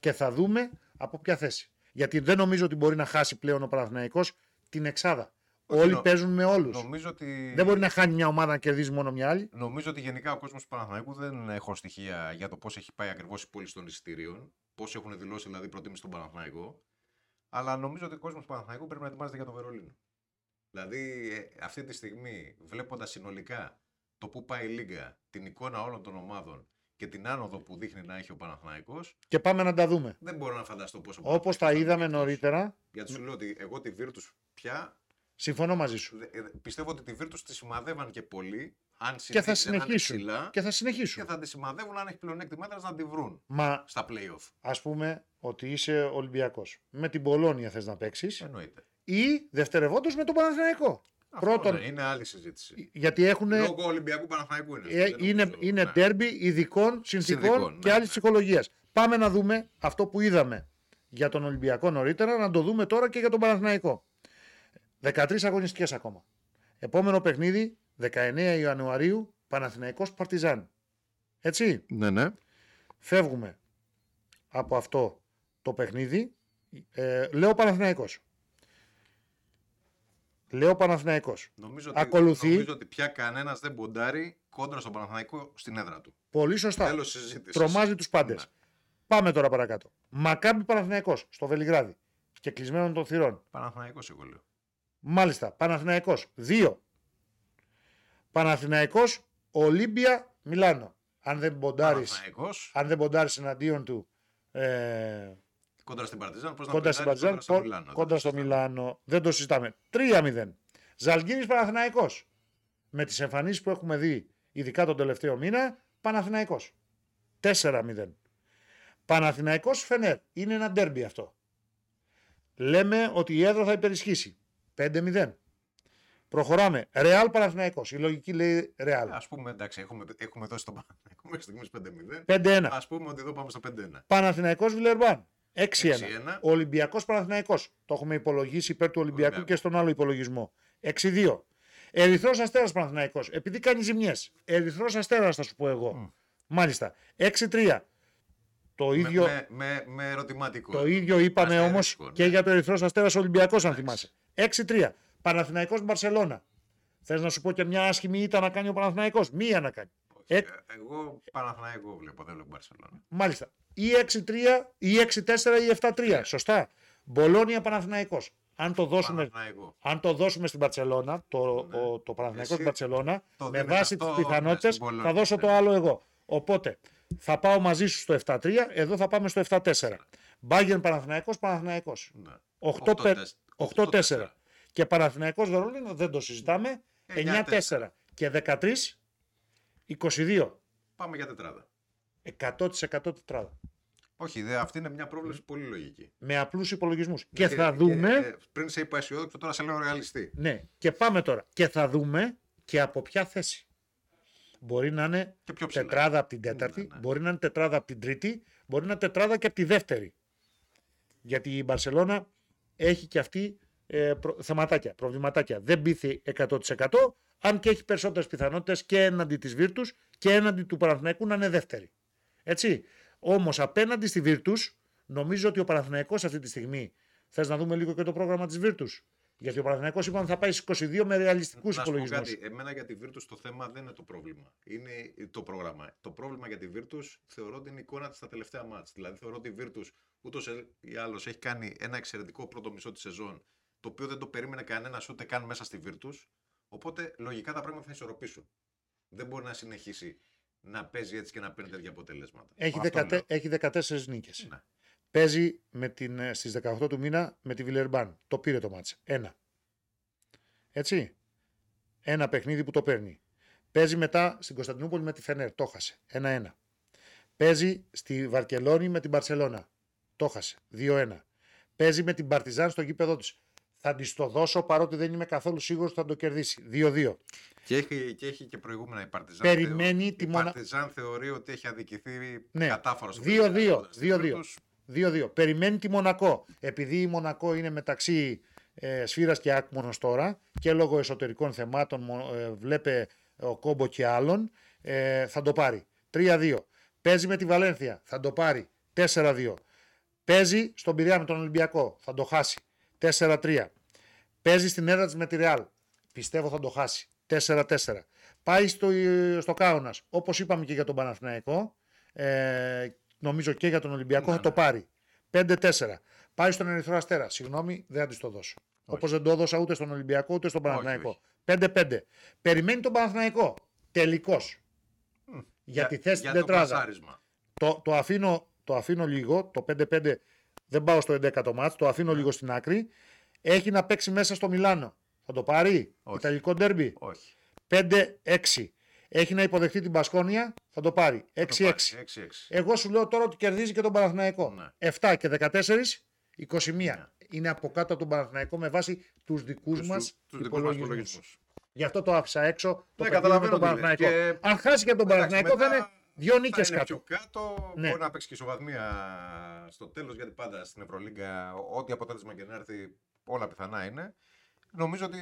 Και θα δούμε από ποια θέση. Γιατί δεν νομίζω ότι μπορεί να χάσει πλέον ο Παναθηναϊκός την εξάδα. Όχι, Όλοι νο- παίζουν με όλους. Νομίζω ότι... Δεν μπορεί να χάνει μια ομάδα να κερδίζει μόνο μια άλλη. Νομίζω ότι γενικά ο κόσμος του Παναθηναϊκού δεν έχω στοιχεία για το πώς έχει πάει ακριβώς η πώληση των εισιτηρίων. Πώς έχουν δηλώσει δηλαδή προτίμηση στον Παναθηναϊκό. Αλλά νομίζω ότι ο κόσμος του Παναθηναϊκού πρέπει να ετοιμάζεται για το Βερολίνο. Δηλαδή ε, αυτή τη στιγμή, βλέποντας συνολικά το πού πάει η Λίγκα, την εικόνα όλων των ομάδων και την άνοδο που δείχνει να έχει ο Παναθηναϊκός, Και πάμε να τα δούμε. δεν μπορώ να φανταστώ πόσο. Όπως τα είδαμε νωρίτερα, Γιατί σου λέω ότι εγώ τη Virtus πια συμφωνώ μαζί σου. δε- ε, πιστεύω ότι τη Virtus τη σημαδεύαν και πολύ. Αν Και θα συνεχίσει να είναι συνεχίσουν. ψηλά, Και θα συνεχίσουν. και θα τη σημαδεύουν αν έχει πλεονέκτημα έδρας να τη βρουν Μα στα playoff. ας πούμε ότι είσαι Ολυμπιακός. Με την Πολώνια θες να παίξεις Εννοείται. ή δευτερευόντως με τον Παναθηναϊκό. Αυτό Πρώτον, ναι, είναι άλλη συζήτηση. γιατί έχουν. Λόγω Ολυμπιακού Παναθηναϊκού είναι. Ε, αυτό, δεν είναι, νομίζω. είναι Ναι. ντέρμπι ειδικών συνθήκων Συνθηκών, και ναι, άλλη ναι. ψυχολογίας. Πάμε να δούμε αυτό που είδαμε για τον Ολυμπιακό νωρίτερα, να το δούμε τώρα και για τον Παναθηναϊκό. 13 αγωνιστικές ακόμα. Επόμενο παιχνίδι, 19 Ιανουαρίου, Παναθηναϊκός Παρτιζάν. Έτσι, Ναι, ναι. φεύγουμε από αυτό το παιχνίδι. Ε, λέω Παναθηναϊκός. Λέω Παναθηναϊκός. Νομίζω ότι, Ακολουθεί. νομίζω ότι πια κανένας δεν ποντάρει κόντρα στον Παναθηναϊκό στην έδρα του. Πολύ σωστά. Τέλος συζήτησης. Τρομάζει τους πάντες. Ναι. Πάμε τώρα παρακάτω. Μακάμπι Παναθηναϊκός στο Βελιγράδι. Και κλεισμένων των θυρών. Παναθηναϊκός εγώ λέω. Μάλιστα. Παναθηναϊκός 2. Παναθηναϊκός Ολύμπια Μιλάνο. Αν δεν ποντάρεις, Παναθηναϊκός αν δεν ποντάρεις εναντίον του ε, κόντρα στην Παρτιζάν. Πώς να κόντρα στην ποντάρει Παρτιζάν, κόντρα στο Μιλάνο. κόντρα στο Μιλάνο. Δεν το συζητάμε. 3-0. Ζαλγκύρης Παναθηναϊκός. Με τις εμφανίσεις που έχουμε δει, ειδικά τον τελευταίο μήνα, Παναθηναϊκός. 4-0. Παναθηναϊκός Φενέρ. Είναι ένα ντέρμπι αυτό. Λέμε ότι η έδρα θα υπερισχύσει. 5-0. Προχωράμε. Ρεάλ Παναθηναϊκός. Η λογική λέει Ρεάλ. Α πούμε, εντάξει, έχουμε, έχουμε δώσει τον Παναθηναϊκό μέχρι στιγμής 5-0. 5-1. Α πούμε ότι εδώ πάμε στο 5-1. Παναθηναϊκός Βιλερμπάν. 6-1. 6-1. Ολυμπιακός Παναθηναϊκός. Το έχουμε υπολογίσει υπέρ του Ολυμπιακού Ολυμπιακού. και στον άλλο υπολογισμό. 6-2. Ερυθρός Αστέρας Παναθηναϊκός. Επειδή κάνει ζημιές. Ερυθρός Αστέρας θα σου πω εγώ. Μμ. Μάλιστα. 6-3. Το ίδιο, Με, με, με ερωτηματικό. το ίδιο είπαμε Αστέρας, όμως λοιπόν, και ναι. για το Ερυθρός Αστέρας Ολυμπιακός αν Εντάξει. θυμάσαι. 6-3. Παναθηναϊκός Μπαρσελώνα. Θες να σου πω και μια άσχημη ήττα να κάνει ο Παναθηναϊκός; Μία να κάνει. Όχι, Ε- ε, Εγώ Παναθηναϊκό βλέπω, δεν βλέπω Μπαρσελόνα. Μάλιστα. Ή 6-3 ή 6-4 ή 7-3. Σωστά. Μπολόνια Παναθηναϊκός. Αν το δώσουμε Παναθηναϊκό. αν το δώσουμε στην Παρσελώνα, το, Ναι. ο, το Παναθηναϊκός Εσύ στην Παρσελώνα, το με δίνεις βάση αυτό, τις ναι, πιθανότητες, στην Μπολόνια, θα δώσω ναι. το άλλο εγώ. Οπότε θα πάω μαζί σου στο 7-3, εδώ θα πάμε στο 7-4. Μπάγκερ Παναθηναϊκός, Παναθηναϊκός. Ναι. 8 8-4. Και Παναθηναϊκός Βερολίνο δεν το συζητάμε. 9-4. Και 13, 22. Πάμε για τετράδα. 100% τετράδα. Όχι, δε, αυτή είναι μια πρόβλεψη πολύ λογική. Με απλούς υπολογισμούς. Και θα δούμε... ε, πριν σε είπα αισιόδοξο, τώρα σε λέω ρεαλιστή. Ναι, και πάμε τώρα. Και θα δούμε και από ποια θέση. Μπορεί να είναι Και πιο ψηλά. τετράδα από την τέταρτη, Ναι, ναι. μπορεί να είναι τετράδα από την τρίτη, μπορεί να είναι τετράδα και από τη δεύτερη. Γιατί η Μπαρσελώνα έχει και αυτή ε, προ, θεματάκια, προβληματάκια. Δεν πείθει 100% αν και έχει περισσότερες πιθανότητες και έναντι της Βίρτους και έναντι του Παναθηναϊκού να είναι δεύτερη. Έτσι. Όμως απέναντι στη Βίρτους νομίζω ότι ο Παναθηναϊκός αυτή τη στιγμή θες να δούμε λίγο και το πρόγραμμα της Βίρτους. Γιατί ο Παναθηναϊκός είπαμε θα πάει στις 22 με ρεαλιστικούς Να σου πω υπολογισμούς. κάτι. Εμένα για τη Virtus το θέμα δεν είναι το πρόβλημα. Είναι το πρόγραμμα. Το πρόβλημα για τη Virtus θεωρώ ότι είναι η εικόνα της στα τελευταία μάτς. Δηλαδή θεωρώ ότι η Virtus ούτως ή άλλως έχει κάνει ένα εξαιρετικό πρώτο μισό της σεζόν, το οποίο δεν το περίμενε κανένας ούτε καν μέσα στη Virtus. Οπότε λογικά τα πράγματα θα ισορροπήσουν. Δεν μπορεί να συνεχίσει να παίζει έτσι και να παίρνει τέτοια αποτελέσματα. Έχει, Αυτό 14, λέω. έχει 14 νίκες. Ναι. Παίζει με την, ε, στις 18 του μήνα με τη Βιλερμπάν. Το πήρε το μάτς. Ένα. Έτσι. Ένα παιχνίδι που το παίρνει. Παίζει μετά στην Κωνσταντινούπολη με τη Φενέρ. Το χασε. Ένα-ένα. Παίζει στη Βαρκελόνη με την Μπαρσελώνα. Το χασε. 2-1. Παίζει με την Παρτιζάν στο γήπεδο της. Θα της το δώσω παρότι δεν είμαι καθόλου σίγουρος ότι θα το κερδίσει. 2-2. Και έχει, και έχει και προηγούμενα η Παρτιζάν. Περιμένει θεωρεί- τη η μονα- Παρτιζάν θεωρεί ότι έχει αδικηθεί Ναι. κατάφορα στο 2-2, παιχνίδι, λέγοντας τη 2-2. Virtus. 2-2. Περιμένει τη Μονακό. Επειδή η Μονακό είναι μεταξύ ε, σφύρας και άκμονος τώρα και λόγω εσωτερικών θεμάτων μο- ε, βλέπε ο Κόμπο και άλλων ε, θα το πάρει. 3-2. Παίζει με τη Βαλένθια. Θα το πάρει. 4-2. Παίζει στον Πειραιά με τον Ολυμπιακό. Θα το χάσει. 4-3. Παίζει στην έδρα της με τη Ρεάλ. Πιστεύω θα το χάσει. 4-4. Πάει στο, στο Κάουνας. Όπως είπαμε και για τον Παναθηναϊκό. Ε, νομίζω και για τον Ολυμπιακό Ναι, θα το ναι. πάρει. 5-4. Πάει στον Ερυθρό Αστέρα. Συγγνώμη, δεν θα της το δώσω. Όπως δεν το έδωσα ούτε στον Ολυμπιακό ούτε στον Παναθηναϊκό. όχι. 5-5. Περιμένει τον Παναθηναϊκό. Τελικώ. Για τη θέση στην το τετράδα. πλασάρισμα. Το, το, αφήνω, το αφήνω λίγο. Το 5-5 δεν πάω στο 11ο μάτς. Το αφήνω λίγο στην άκρη. Έχει να παίξει μέσα στο Μιλάνο. Θα το πάρει. Όχι. Ιταλικό ντέρμπι; Όχι. 5-6. Έχει να υποδεχτεί την Πασκόνια. Θα το πάρει. 6-6. Το πάρει. 6-6. Εγώ σου λέω τώρα ότι κερδίζει και τον Παναθηναϊκό. Ναι. 7 και 14, 21. Είναι από κάτω από τον Παναθηναϊκό με βάση τους δικούς Τους- μας τους δικούς μας υπολογισμούς. υπολογισμούς. Γι' αυτό το άφησα έξω. Το Ναι, παιχνίδι με καταλαβαίνω τον τι λες. Παναθηναϊκό. Και- Αν χάσει και από τον Εντάξει, Παναθηναϊκό θα μετά είναι δύο θα νίκε είναι κάτω. πιο κάτω. Ναι. Μπορεί να παίξει και ισοβαθμία στο τέλος, γιατί πάντα στην Ευρωλίγκα, ό,τι αποτέλεσμα και να έρθει, όλα πιθανά είναι. Νομίζω ότι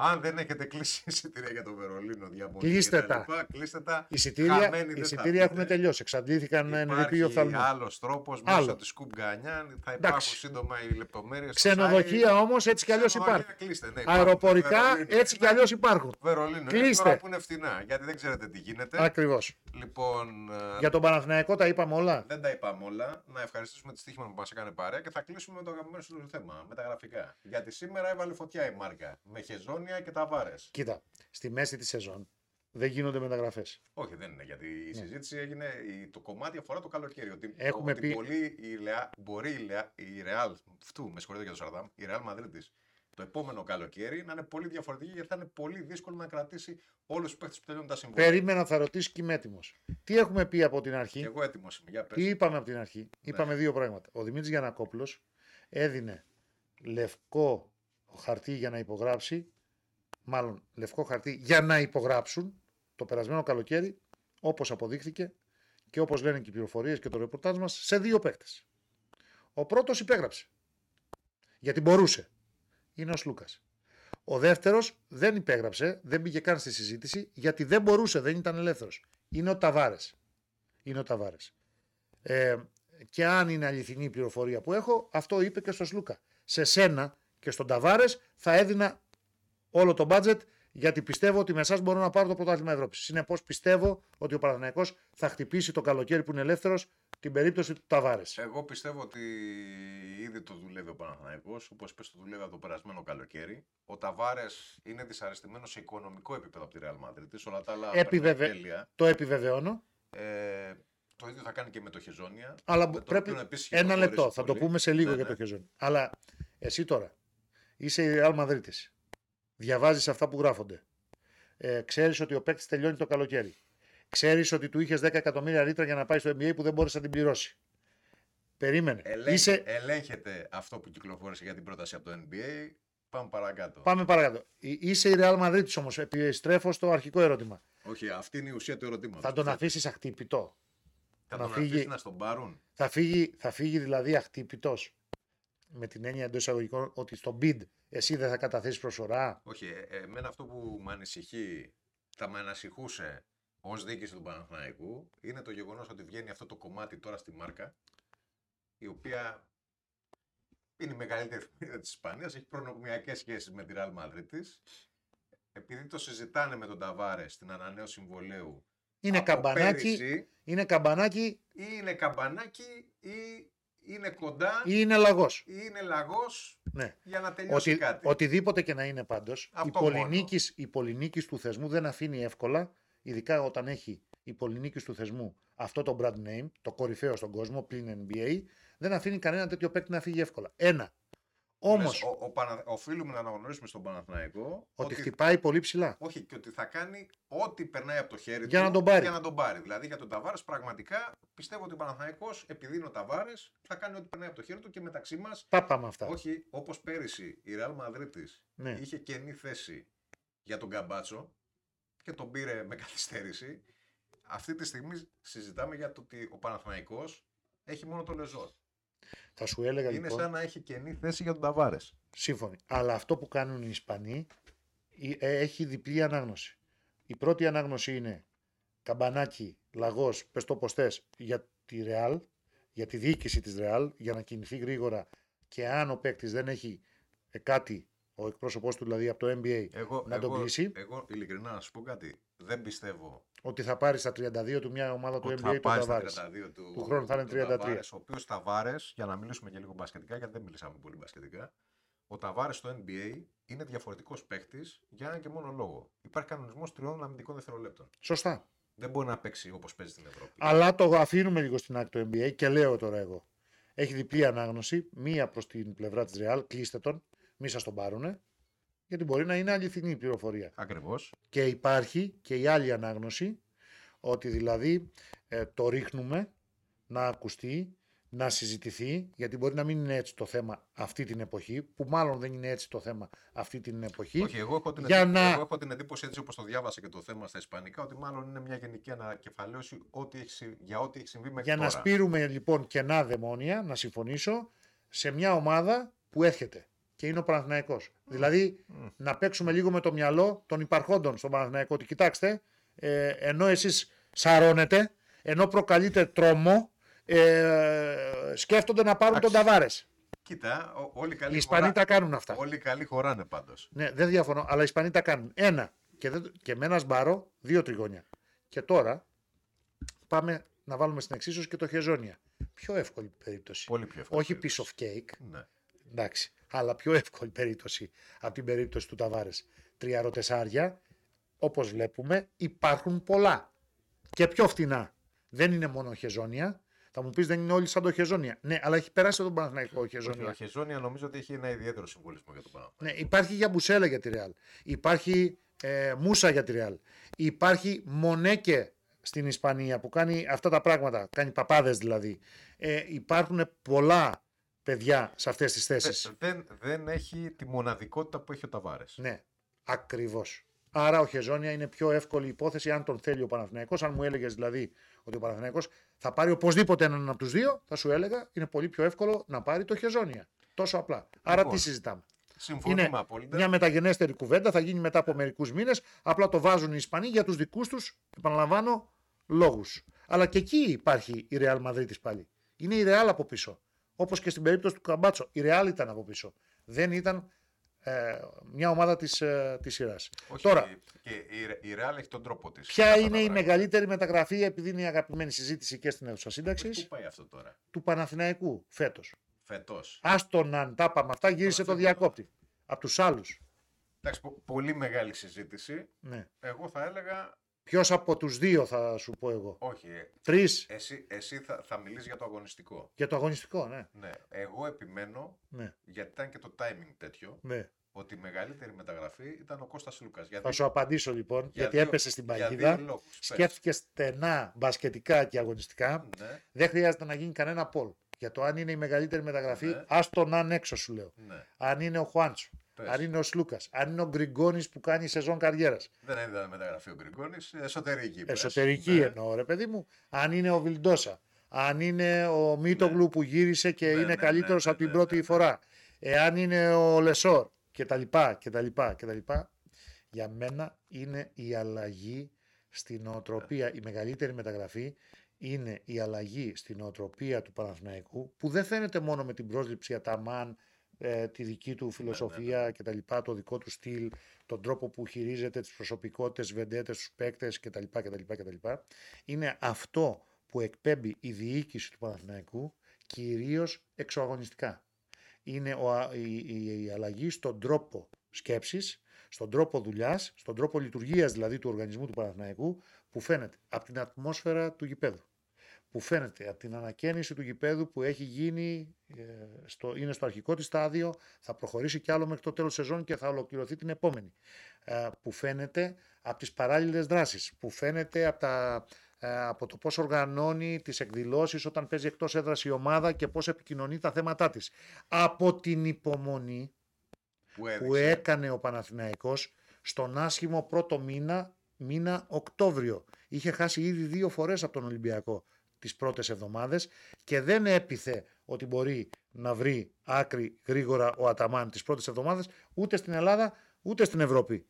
αν δεν έχετε κλείσει εισιτήρια για το Βερολίνο, διαμονή Κλείστε και τα. λοιπά, κλείστε τα. Εισιτήρια, Χαμένοι δεν θα εισιτήρια έχουν πείτε. τελειώσει. Εξαντλήθηκαν εν ρηπείο Υπάρχει οφθαλμού. άλλος τρόπος μέσω Άλλο. της Σκουμπ Γκανιάν. Θα υπάρχουν Εντάξει. σύντομα οι λεπτομέρειες. Ξενοδοχεία όμως έτσι κι αλλιώς υπάρχουν. Κλείστε, ναι, υπάρχουν. Αεροπορικά Βερολίνο. έτσι κι αλλιώς υπάρχουν. Βερολίνο. Είναι Κλείστε. τώρα που είναι φτηνά, γιατί δεν ξέρετε τι γίνεται. Ακριβώς. Λοιπόν, ε, Για τον Παναθηναϊκό τα είπαμε όλα. δεν τα είπαμε όλα. Να ευχαριστήσουμε τη στοίχημα που μας έκανε παρέα και θα κλείσουμε με το αγαπημένο σου θέμα, με τα γραφικά. Γιατί σήμερα έβαλε φωτιά η μάρκα. Με χεζόνια και ταβάρε. Κοίτα, στη μέση της σεζόν δεν γίνονται μεταγραφές. Όχι, δεν είναι. Γιατί η συζήτηση έγινε. η- Το κομμάτι αφορά το καλοκαίρι. Ότι, Ναι. Έχουμε ότι πει- πολύ η Λεα, μπορεί η, Λεα, η Real. Φτού, με συγχωρείτε για το Σαρδάμ. Η Real Madrid το επόμενο καλοκαίρι να είναι πολύ διαφορετική γιατί θα είναι πολύ δύσκολο να κρατήσει όλους τους παίχτες που τελειώνουν τα συμβόλαια. Περίμενα, θα ρωτήσει και είμαι έτοιμος. Τι έχουμε πει από την αρχή; Και εγώ έτοιμος είμαι. Για πες. Τι είπαμε από την αρχή; Ναι. Είπαμε δύο πράγματα. Ο Δημήτρης Γιανακόπουλος έδινε λευκό χαρτί για να υπογράψει, μάλλον λευκό χαρτί για να υπογράψουν το περασμένο καλοκαίρι, όπως αποδείχθηκε και όπως λένε και οι πληροφορίες και το ρεπορτάζ μας, σε δύο παίκτες. Ο πρώτος υπέγραψε. Γιατί μπορούσε. Είναι ο Σλούκας. Ο δεύτερος δεν υπέγραψε, δεν πήγε καν στη συζήτηση, γιατί δεν μπορούσε, δεν ήταν ελεύθερος. Είναι ο Ταβάρες. Είναι ο Ταβάρες. Ε, και αν είναι αληθινή η πληροφορία που έχω, αυτό είπε και στο Σλούκα. Σε σένα και στον Ταβάρες θα έδινα όλο το budget γιατί πιστεύω ότι με εσάς μπορώ να πάρω το πρωτάθλημα Ευρώπης. Συνεπώς πιστεύω ότι ο Παναθηναϊκός θα χτυπήσει το καλοκαίρι που είναι ελεύθερος την περίπτωση του Ταβάρες. Εγώ πιστεύω ότι ήδη το δουλεύει ο Παναθηναϊκός, όπως πες το δουλεύει από το περασμένο καλοκαίρι. Ο Ταβάρες είναι δυσαρεστημένος σε οικονομικό επίπεδο από τη Real Madrid. Όλα τα άλλα Επιβεβαι- περνάει τέλεια. Το επιβεβαιώνω. Ε, το ίδιο θα κάνει και με το Χεζόνια. Αλλά με τον πρέπει. οποίο επίσης Ένα κυκλοφόρησε λεπτό, θα το πολύ. πούμε σε λίγο Ναι, για ναι. το Χεζόνι. Αλλά εσύ τώρα είσαι η Real Madrid. Διαβάζεις αυτά που γράφονται. Ε, Ξέρεις ότι ο παίκτης τελειώνει το καλοκαίρι. Ξέρεις ότι του είχες 10 εκατομμύρια λίτρα για να πάει στο NBA που δεν μπόρεσε να την πληρώσει. Περίμενε. Ελέγχ- Είσαι... Ελέγχεται αυτό που κυκλοφόρησε για την πρόταση από το NBA. Πάμε παρακάτω. Πάμε παρακάτω. Ε, Είσαι η Real Madrid όμως. Επιστρέφω στο αρχικό ερώτημα. Όχι, αυτή είναι η ουσία του ερωτήματος. Θα τον αφήσεις αχτύπητο; Θα να τον φύγει- αφήσεις να στον πάρουν; Θα φύγει, θα φύγει δηλαδή αχτύπητος; Με την έννοια εντός εισαγωγικών ότι στο bid εσύ δεν θα καταθέσεις προσφορά; Όχι, ε, εμένα αυτό που με ανησυχεί, θα με ανασυχούσε ως διοίκηση του Παναθηναϊκού είναι το γεγονός ότι βγαίνει αυτό το κομμάτι τώρα στη μάρκα, η οποία είναι η μεγαλύτερη εφημερίδα της Ισπανία, έχει προνομιακές σχέσεις με τη Real Madrid της. Επειδή το συζητάνε με τον Ταβάρες στην ανανέωση συμβολέου. Είναι από καμπανάκι, πέρυσι, είναι καμπανάκι ή είναι καμπανάκι ή είναι κοντά ή είναι λαγός. ή είναι λαγός Ναι. για να τελειώσει Ότι, κάτι. οτιδήποτε και να είναι πάντως, η Αυτό πολυνίκης, η πολυνίκης του θεσμού δεν αφήνει εύκολα, ειδικά όταν έχει η πολυνίκης του θεσμού αυτό το brand name, το κορυφαίο στον κόσμο, πλην NBA, δεν αφήνει κανένα τέτοιο παίκτη να φύγει εύκολα. Ένα. Όμω, Λες, ο, ο, Πανα- οφείλουμε να αναγνωρίσουμε στον Παναθηναϊκό ότι χτυπάει πολύ ψηλά. όχι και ότι θα κάνει ό,τι περνάει από το χέρι Για του να τον πάρει. για να τον πάρει. Δηλαδή για τον Ταβάρες πραγματικά πιστεύω ότι ο Παναθηναϊκός επειδή είναι ο Ταβάρες θα κάνει ό,τι περνάει από το χέρι του και μεταξύ μας. Τα πάμε αυτά. Όχι, όπως πέρυσι η Real Madrid της Ναι. είχε κενή θέση για τον Καμπάτσο και τον πήρε με καθυστέρηση. Αυτή τη στιγμή συζητάμε για το ότι ο Παναθηναϊκός έχει μόνο το Λεζόρ. Θα σου έλεγα Είναι λοιπόν. σαν να έχει κενή θέση για τον Ταβάρες. Σύμφωνοι. Αλλά αυτό που κάνουν οι Ισπανοί ε, έχει διπλή ανάγνωση. Η πρώτη ανάγνωση είναι καμπανάκι, λαγός, πες το πως θες, για τη Ρεάλ, για τη διοίκηση της Ρεάλ, για να κινηθεί γρήγορα και αν ο παίκτης δεν έχει ε, κάτι, ο εκπρόσωπός του δηλαδή από το NBA, Εγώ, να τον εγώ, κλείσει, εγώ ειλικρινά να σου πω κάτι. Δεν πιστεύω ότι θα πάρεις στα 32 του μια ομάδα του ότι NBA θα τον πάει στα Ταβάρες. 32 του, Του χρόνου θα είναι του 33. Ταβάρες, ο οποίος Ταβάρε, για να μιλήσουμε και λίγο μπασκετικά, γιατί δεν μιλήσαμε πολύ μπασκετικά, ο Ταβάρε στο NBA είναι διαφορετικός παίκτης για έναν και μόνο λόγο. Υπάρχει κανονισμός τριών αμυντικών δευτερολέπτων. Σωστά. Δεν μπορεί να παίξει όπως παίζει στην Ευρώπη. Αλλά το αφήνουμε λίγο στην άκρη του NBA και λέω τώρα εγώ. Έχει διπλή ανάγνωση. Μία προς την πλευρά της Real. Κλείστε τον. Μη σας τον πάρουνε. Γιατί μπορεί να είναι αληθινή η πληροφορία. Ακριβώς. Και υπάρχει και η άλλη ανάγνωση. Ότι δηλαδή ε, το ρίχνουμε να ακουστεί, να συζητηθεί. Γιατί μπορεί να μην είναι έτσι το θέμα αυτή την εποχή. Που μάλλον δεν είναι έτσι το θέμα αυτή την εποχή. Όχι, εγώ έχω την, Για εντύπωση, να- εγώ έχω την εντύπωση έτσι όπως το διάβασα και το θέμα στα Ισπανικά, ότι μάλλον είναι μια γενική ανακεφαλαίωση ό,τι έχει, συ- για ό,τι έχει συμβεί μέχρι Για να τώρα. σπείρουμε λοιπόν κενά δαιμόνια, να συμφωνήσω, σε μια ομάδα που έρχεται και είναι ο Παναθηναϊκός. Δηλαδή Μμ. να παίξουμε λίγο με το μυαλό των υπαρχόντων στον Παναθηναϊκό. Ότι κοιτάξτε, ε, ενώ εσείς σαρώνετε, ενώ προκαλείτε τρόμο, ε, σκέφτονται να πάρουν τον Εντάξει. Ταβάρες. Κοίτα, ό- όλοι Οι καλοί, Ισπανοί χωρά... τα κάνουν αυτά. όλοι καλοί χωράνε πάντως. Ναι, δεν διαφωνώ, αλλά οι Ισπανοί τα κάνουν. Ένα. Και, δεν, και με ένα σμπάρο, δύο τριγώνια. Και τώρα πάμε να βάλουμε στην εξίσωση και το Χεζόνια. Πιο εύκολη περίπτωση. Πολύ πιο εύκολο. Όχι piece of cake, Ναι. Εντάξει, αλλά πιο εύκολη περίπτωση από την περίπτωση του Ταβάρες. Τριαροτεσάρια, όπως βλέπουμε, υπάρχουν πολλά. Και πιο φτηνά. Δεν είναι μόνο χεζόνια. Θα μου πεις δεν είναι όλοι σαν το χεζόνια. Ναι, αλλά έχει περάσει από τον Παναθηναϊκό ο Όχι, χεζόνια. ο Χεζόνια νομίζω ότι έχει ένα ιδιαίτερο συμβολισμό για τον Παναθηναϊκό. Ναι, υπάρχει για Μπουσέλα για τη Ρεάλ. Υπάρχει ε, Μούσα για τη Ρεάλ. Υπάρχει Μονέκε στην Ισπανία που κάνει αυτά τα πράγματα. Κάνει παπάδες δηλαδή. Ε, υπάρχουν πολλά παιδιά σε αυτές τις θέσεις. Δεν, δεν έχει τη μοναδικότητα που έχει ο Ταβάρες. Ναι, ακριβώς. Άρα ο Χεζόνια είναι πιο εύκολη υπόθεση αν τον θέλει ο Παναθηναϊκός. Αν μου έλεγες δηλαδή ότι ο Παναθηναϊκός θα πάρει οπωσδήποτε έναν από τους δύο, θα σου έλεγα είναι πολύ πιο εύκολο να πάρει το Χεζόνια. Τόσο απλά. Άρα Λοιπόν, τι συζητάμε; Συμφωνούμε Είναι απόλυτα. μια μεταγενέστερη κουβέντα, θα γίνει μετά από μερικούς μήνες. Απλά το βάζουν οι Ισπανοί για τους δικούς τους, επαναλαμβάνω, λόγους. Αλλά και εκεί υπάρχει η Real Madrid πάλι. Είναι η Real από πίσω. Όπως και στην περίπτωση του Καμπάτσο. Η Real ήταν από πίσω. Δεν ήταν ε, μια ομάδα της, ε, της σειράς. Όχι, Τώρα. Και η, η Real έχει τον τρόπο της. Ποια είναι η μεγαλύτερη μεταγραφή, επειδή είναι η αγαπημένη συζήτηση και στην αίθουσα σύνταξης, Πού πάει αυτό τώρα, του Παναθηναϊκού φέτος. φετό. Άστον αν τα είπαμε αυτά, γύρισε το φεύγουμε. διακόπτη. Από τους άλλους. Εντάξει, πο- πολύ μεγάλη συζήτηση. Ναι. Εγώ θα έλεγα. Ποιος από τους δύο θα σου πω εγώ; Όχι, ε, Τρεις εσύ, εσύ θα, θα μιλήσεις για το αγωνιστικό. για το αγωνιστικό, ναι. Ναι. Εγώ επιμένω, ναι. γιατί ήταν και το timing τέτοιο, ναι. ότι η μεγαλύτερη μεταγραφή ήταν ο Κώστας Λούκας. Γιατί, Θα σου απαντήσω λοιπόν, για γιατί δύο- έπεσε στην για παγίδα. δύο λόγους. Πες. Σκέφτηκε στενά μπασκετικά και αγωνιστικά. Ναι, Δεν χρειάζεται να γίνει κανένα πόλ. Για το αν είναι η μεγαλύτερη μεταγραφή, Ναι. ας τον αν έξω σου λέω. ναι. Αν είναι ο Χουάντσο, Πες. αν είναι ο Σλούκας, αν είναι ο Γκριγκόνης που κάνει σεζόν καριέρας. Δεν ήταν μεταγραφή ο Γκριγκόνης, εσωτερική. πες. Εσωτερική Ναι. εννοώ, ρε παιδί μου. Αν είναι ο Βιλντόσα. Αν είναι ο Μίτογλου που γύρισε και Ναι, είναι ναι, καλύτερος ναι, ναι, από την ναι, πρώτη ναι, ναι. φορά. Εάν είναι ο Λεσόρ και τα λοιπά και τα λοιπά και τα λοιπά. Για μένα είναι η αλλαγή στην νοοτροπία, η μεγαλύτερη μεταγραφή είναι η αλλαγή στην νοοτροπία του Παναθηναϊκού που δεν φαίνεται μόνο με την πρόσληψη Αταμάν, ε, τη δική του φιλοσοφία ναι. και τα λοιπά, το δικό του στυλ, τον τρόπο που χειρίζεται τις προσωπικότητες, βεντέτες, τους παίκτες κτλ. κτλ, κτλ. Είναι αυτό που εκπέμπει η διοίκηση του Παναθηναϊκού κυρίως εξωαγωνιστικά. Είναι ο, α- η, η- η αλλαγή στον τρόπο σκέψης, στον τρόπο δουλειάς, στον τρόπο λειτουργίας δηλαδή του οργανισμού του Παναθηναϊκού που φαίνεται από την ατμόσφαιρα του γηπέδου. Που φαίνεται από την ανακαίνιση του γηπέδου που έχει γίνει, ε, στο, είναι στο αρχικό της στάδιο, θα προχωρήσει κι άλλο μέχρι το τέλος σεζόν και θα ολοκληρωθεί την επόμενη. Ε, που φαίνεται από τις παράλληλες δράσεις, που φαίνεται από, τα, ε, από το πώς οργανώνει τις εκδηλώσεις όταν παίζει εκτός έδρας η ομάδα και πώς επικοινωνεί τα θέματά της. Από την υπομονή Που που έδειξε. έκανε ο Παναθηναϊκός στον άσχημο πρώτο μήνα, μήνα Οκτώβριο. Είχε χάσει ήδη δύο φορές από τον Ολυμπιακό τις πρώτες εβδομάδες και δεν έπιθε ότι μπορεί να βρει άκρη γρήγορα ο Αταμάν τις πρώτες εβδομάδες ούτε στην Ελλάδα ούτε στην Ευρώπη.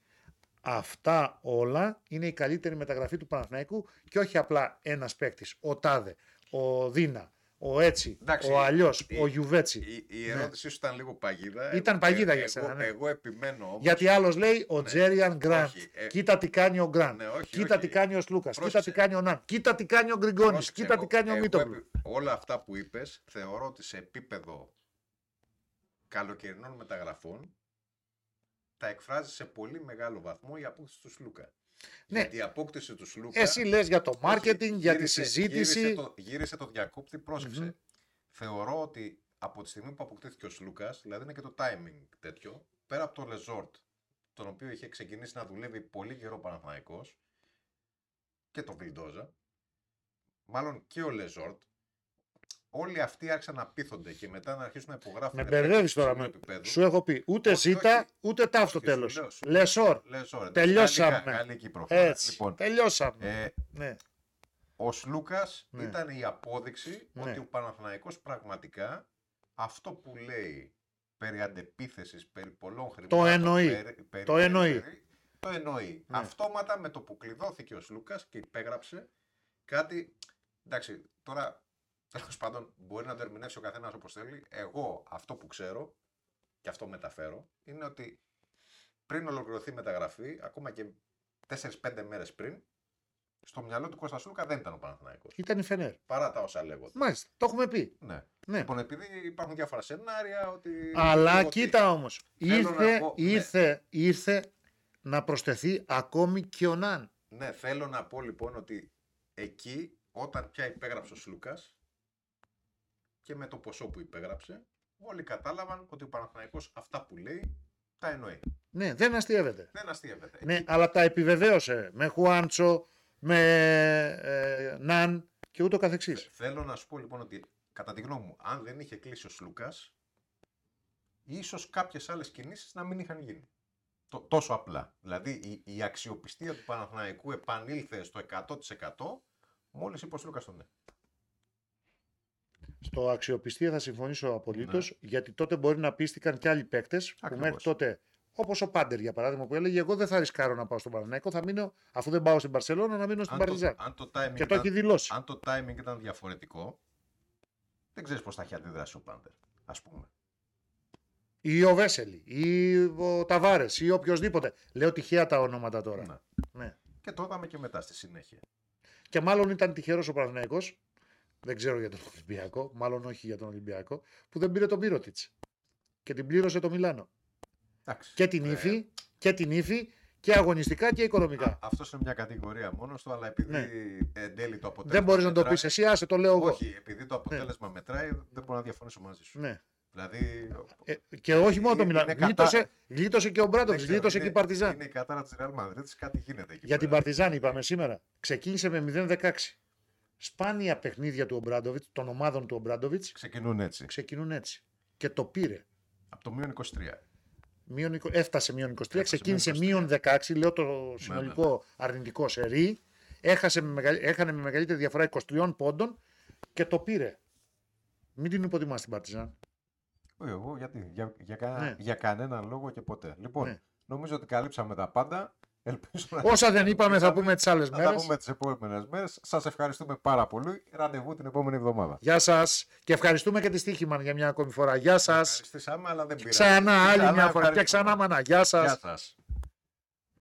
Αυτά όλα είναι η καλύτερη μεταγραφή του Παναθηναϊκού και όχι απλά ένας παίκτης. Ο Τάδε, ο Δίνα, ο Έτσι, Εντάξει, ο Αλλιώς, η- ο Γιουβέτσι. Η, η ερώτησή σου ήταν λίγο παγίδα. Ήταν Εγώ- παγίδα για εγώ- σένα, ναι. Εγώ επιμένω όμως. Γιατί άλλος λέει ο Ναι. Τζέριαν Γκραντ. Όχι, ε, Κοίτα τι κάνει ο Γκραντ. Ναι, όχι, Κοίτα όχι. τι κάνει ο Σλούκας. Κοίτα Πρόσεξε. τι κάνει ο Ναν. Κοίτα τι κάνει ο Γκριγκόνης. Πρόσεξε, Κοίτα τι εγώ- κάνει ο εγώ Μίτογλου. επι- Όλα αυτά που είπες θεωρώ ότι σε επίπεδο καλοκαιρινών μεταγραφών τα εκφράζεις σε πολύ μεγάλο βαθμό η απόκτηση του Σλούκα. Ναι. Γιατί η απόκτηση του Σλούκα. Εσύ λες για το Όχι, marketing, για τη γύρισε- συζήτηση. Γύρισε το, γύρισε το διακόπτη, πρόσεξε. Μμμ. Θεωρώ ότι από τη στιγμή που αποκτήθηκε ο Σλούκας, δηλαδή είναι και το timing τέτοιο, πέρα από το Λεσόρ, τον οποίο είχε ξεκινήσει να δουλεύει πολύ καιρό Παναθηναϊκός, και το Βιλντόζα, μάλλον και ο Λεζόρτ, όλοι αυτοί άρχισαν να πείθονται και μετά να αρχίσουν να υπογράφουν. Με παίκτες μπερδεύει τώρα. υψηλού Με... επίπεδου. Σου έχω πει ούτε Όχι, ζήτα όχι. ούτε ταυ στο Όχι, σου τέλος. λέω, σου λέω. Λεσόρ. Λεζόρτ, Τελειώσαμε. Γαλλικά- γαλλική προφορά. Έτσι. Λοιπόν, Τελειώσαμε. ε, ναι. Ο Σλούκας Ναι. ήταν η απόδειξη Ναι. ότι ο Παναθηναϊκός πραγματικά αυτό που λέει περί αντεπίθεσης, περί πολλών χρημάτων. εννοεί. περί- περί- Το περί- εννοεί. περί- το εννοεί. Ναι. Αυτόματα με το που κλειδώθηκε ο Σλούκας και υπέγραψε κάτι. Εντάξει, τώρα τέλος πάντων μπορεί να το ερμηνεύσει ο καθένας όπως θέλει. Εγώ αυτό που ξέρω και αυτό μεταφέρω είναι ότι πριν ολοκληρωθεί η μεταγραφή, ακόμα και 4-5 μέρες πριν, στο μυαλό του Κώστα Σλούκα δεν ήταν ο Παναθηναϊκός. Ήταν η Φενέρ. Παρά τα όσα λέγονται. Μάλιστα. Το έχουμε πει. Ναι. Ναι. Λοιπόν, επειδή υπάρχουν διάφορα σενάρια, ότι. Αλλά ότι- κοίτα όμως. Θέλω να Ήρθε, πω, ναι. ήρθε, ήρθε να προσθεθεί ακόμη και ο Ναν. Ναι, θέλω να πω λοιπόν ότι εκεί, όταν πια υπέγραψε ο Σλούκας και με το ποσό που υπέγραψε, όλοι κατάλαβαν ότι ο Παναθηναϊκός αυτά που λέει τα εννοεί. Ναι, δεν αστείευεται. Δεν αστείευεται. Ναι, Εκεί- αλλά τα επιβεβαίωσε με Χουάντσο, με ε, Ναν και ούτω καθεξής. Θέλω να σου πω λοιπόν ότι κατά τη γνώμη μου, αν δεν είχε κλείσει ο Σλούκας, ίσως κάποιες άλλες κινήσεις να μην είχαν γίνει. Το, τόσο απλά. Δηλαδή η, η αξιοπιστία του Παναθηναϊκού επανήλθε στο 100% μόλις είπε ο Σλούκας τον ναι. Στο αξιοπιστία θα συμφωνήσω απολύτως, Ναι. γιατί τότε μπορεί να πίστηκαν και άλλοι παίκτες που Ακριβώς. μέχρι τότε. Όπως ο Πάντερ για παράδειγμα, που έλεγε: Εγώ δεν θα ρισκάρω να πάω στον Παναθηναϊκό, θα μείνω, αφού δεν πάω στην Παρσελόνα, να μείνω στην Αν το, Παρτιζάν. αν, το timing Και το ήταν, έχει δηλώσει. αν το timing ήταν διαφορετικό, δεν ξέρεις πώς θα έχει αντιδράσει ο Πάντερ, ας πούμε. Ή ο Βέσελη, ή ο Ταβάρες, ή οποιοδήποτε. Λέω τυχαία τα ονόματα τώρα. Ναι. Ναι. Και το είδαμε και μετά στη συνέχεια. Και μάλλον ήταν τυχερός ο Παναθηναϊκός, δεν ξέρω για τον Ολυμπιακό, μάλλον όχι για τον Ολυμπιακό, που δεν πήρε τον Πύρωτιτ. Και την πλήρωσε το Μιλάνο. Εντάξει. Και την Ε, ύφη, και την ύφη, και αγωνιστικά και οικονομικά. Αυτό είναι μια κατηγορία μόνος του, αλλά επειδή Ναι. εν τέλει το αποτέλεσμα. δεν μπορείς να το μετράει- πεις εσύ, άσε το λέω εγώ. Όχι, επειδή το αποτέλεσμα μετράει, δεν μπορώ να διαφωνήσω μαζί σου. Ναι. Δηλαδή. Ε, και όχι μόνο το Είναι- Μιλάνο. είναι κατά- Γλίτωσε, γλίτωσε και ο Μπράντοβιτ, δεν ξέρω, γλίτωσε είναι- και η Παρτιζάν. Είναι η κατάρα της Real Madrid, κάτι γίνεται εκεί. Για την πέρα. Παρτιζάν είπαμε σήμερα. Ξεκίνησε με 0-16. Σπάνια παιχνίδια του Ομπράντοβιτς, των ομάδων του Ομπράντοβιτς, Ξεκινούν έτσι. ξεκινούν έτσι. Και το πήρε. Από το μείον 23. Μείον, εικο- έφτασε μείον 23, Έφτασε ξεκίνησε μείον μείον 16, λέω το συνολικό ναι. αρνητικό σερί. Έχασε με, μεγαλ- έχανε με μεγαλύτερη διαφορά 23 πόντων και το πήρε. Μην την υποτιμάς την Παρτιζάν. Όχι, εγώ γιατί. Για, για, κα- Ναι. για κανέναν λόγο και ποτέ. Λοιπόν, Ναι. νομίζω ότι καλύψαμε τα πάντα. Ελπίζω να. Όσα δεν είπαμε θα πούμε τις άλλες Θα τα μέρες. πούμε τις επόμενες μέρες. Σας ευχαριστούμε πάρα πολύ. Ραντεβού την επόμενη εβδομάδα. Γεια σας και ευχαριστούμε και τη Στίχημαν για μια ακόμη φορά. Γεια σας. Ευχαριστήσαμε, αλλά δεν πειράζει. Ξανά άλλη μια φορά και ευχαριστούμε. ξανά μανά. Γεια σας. Γεια σας.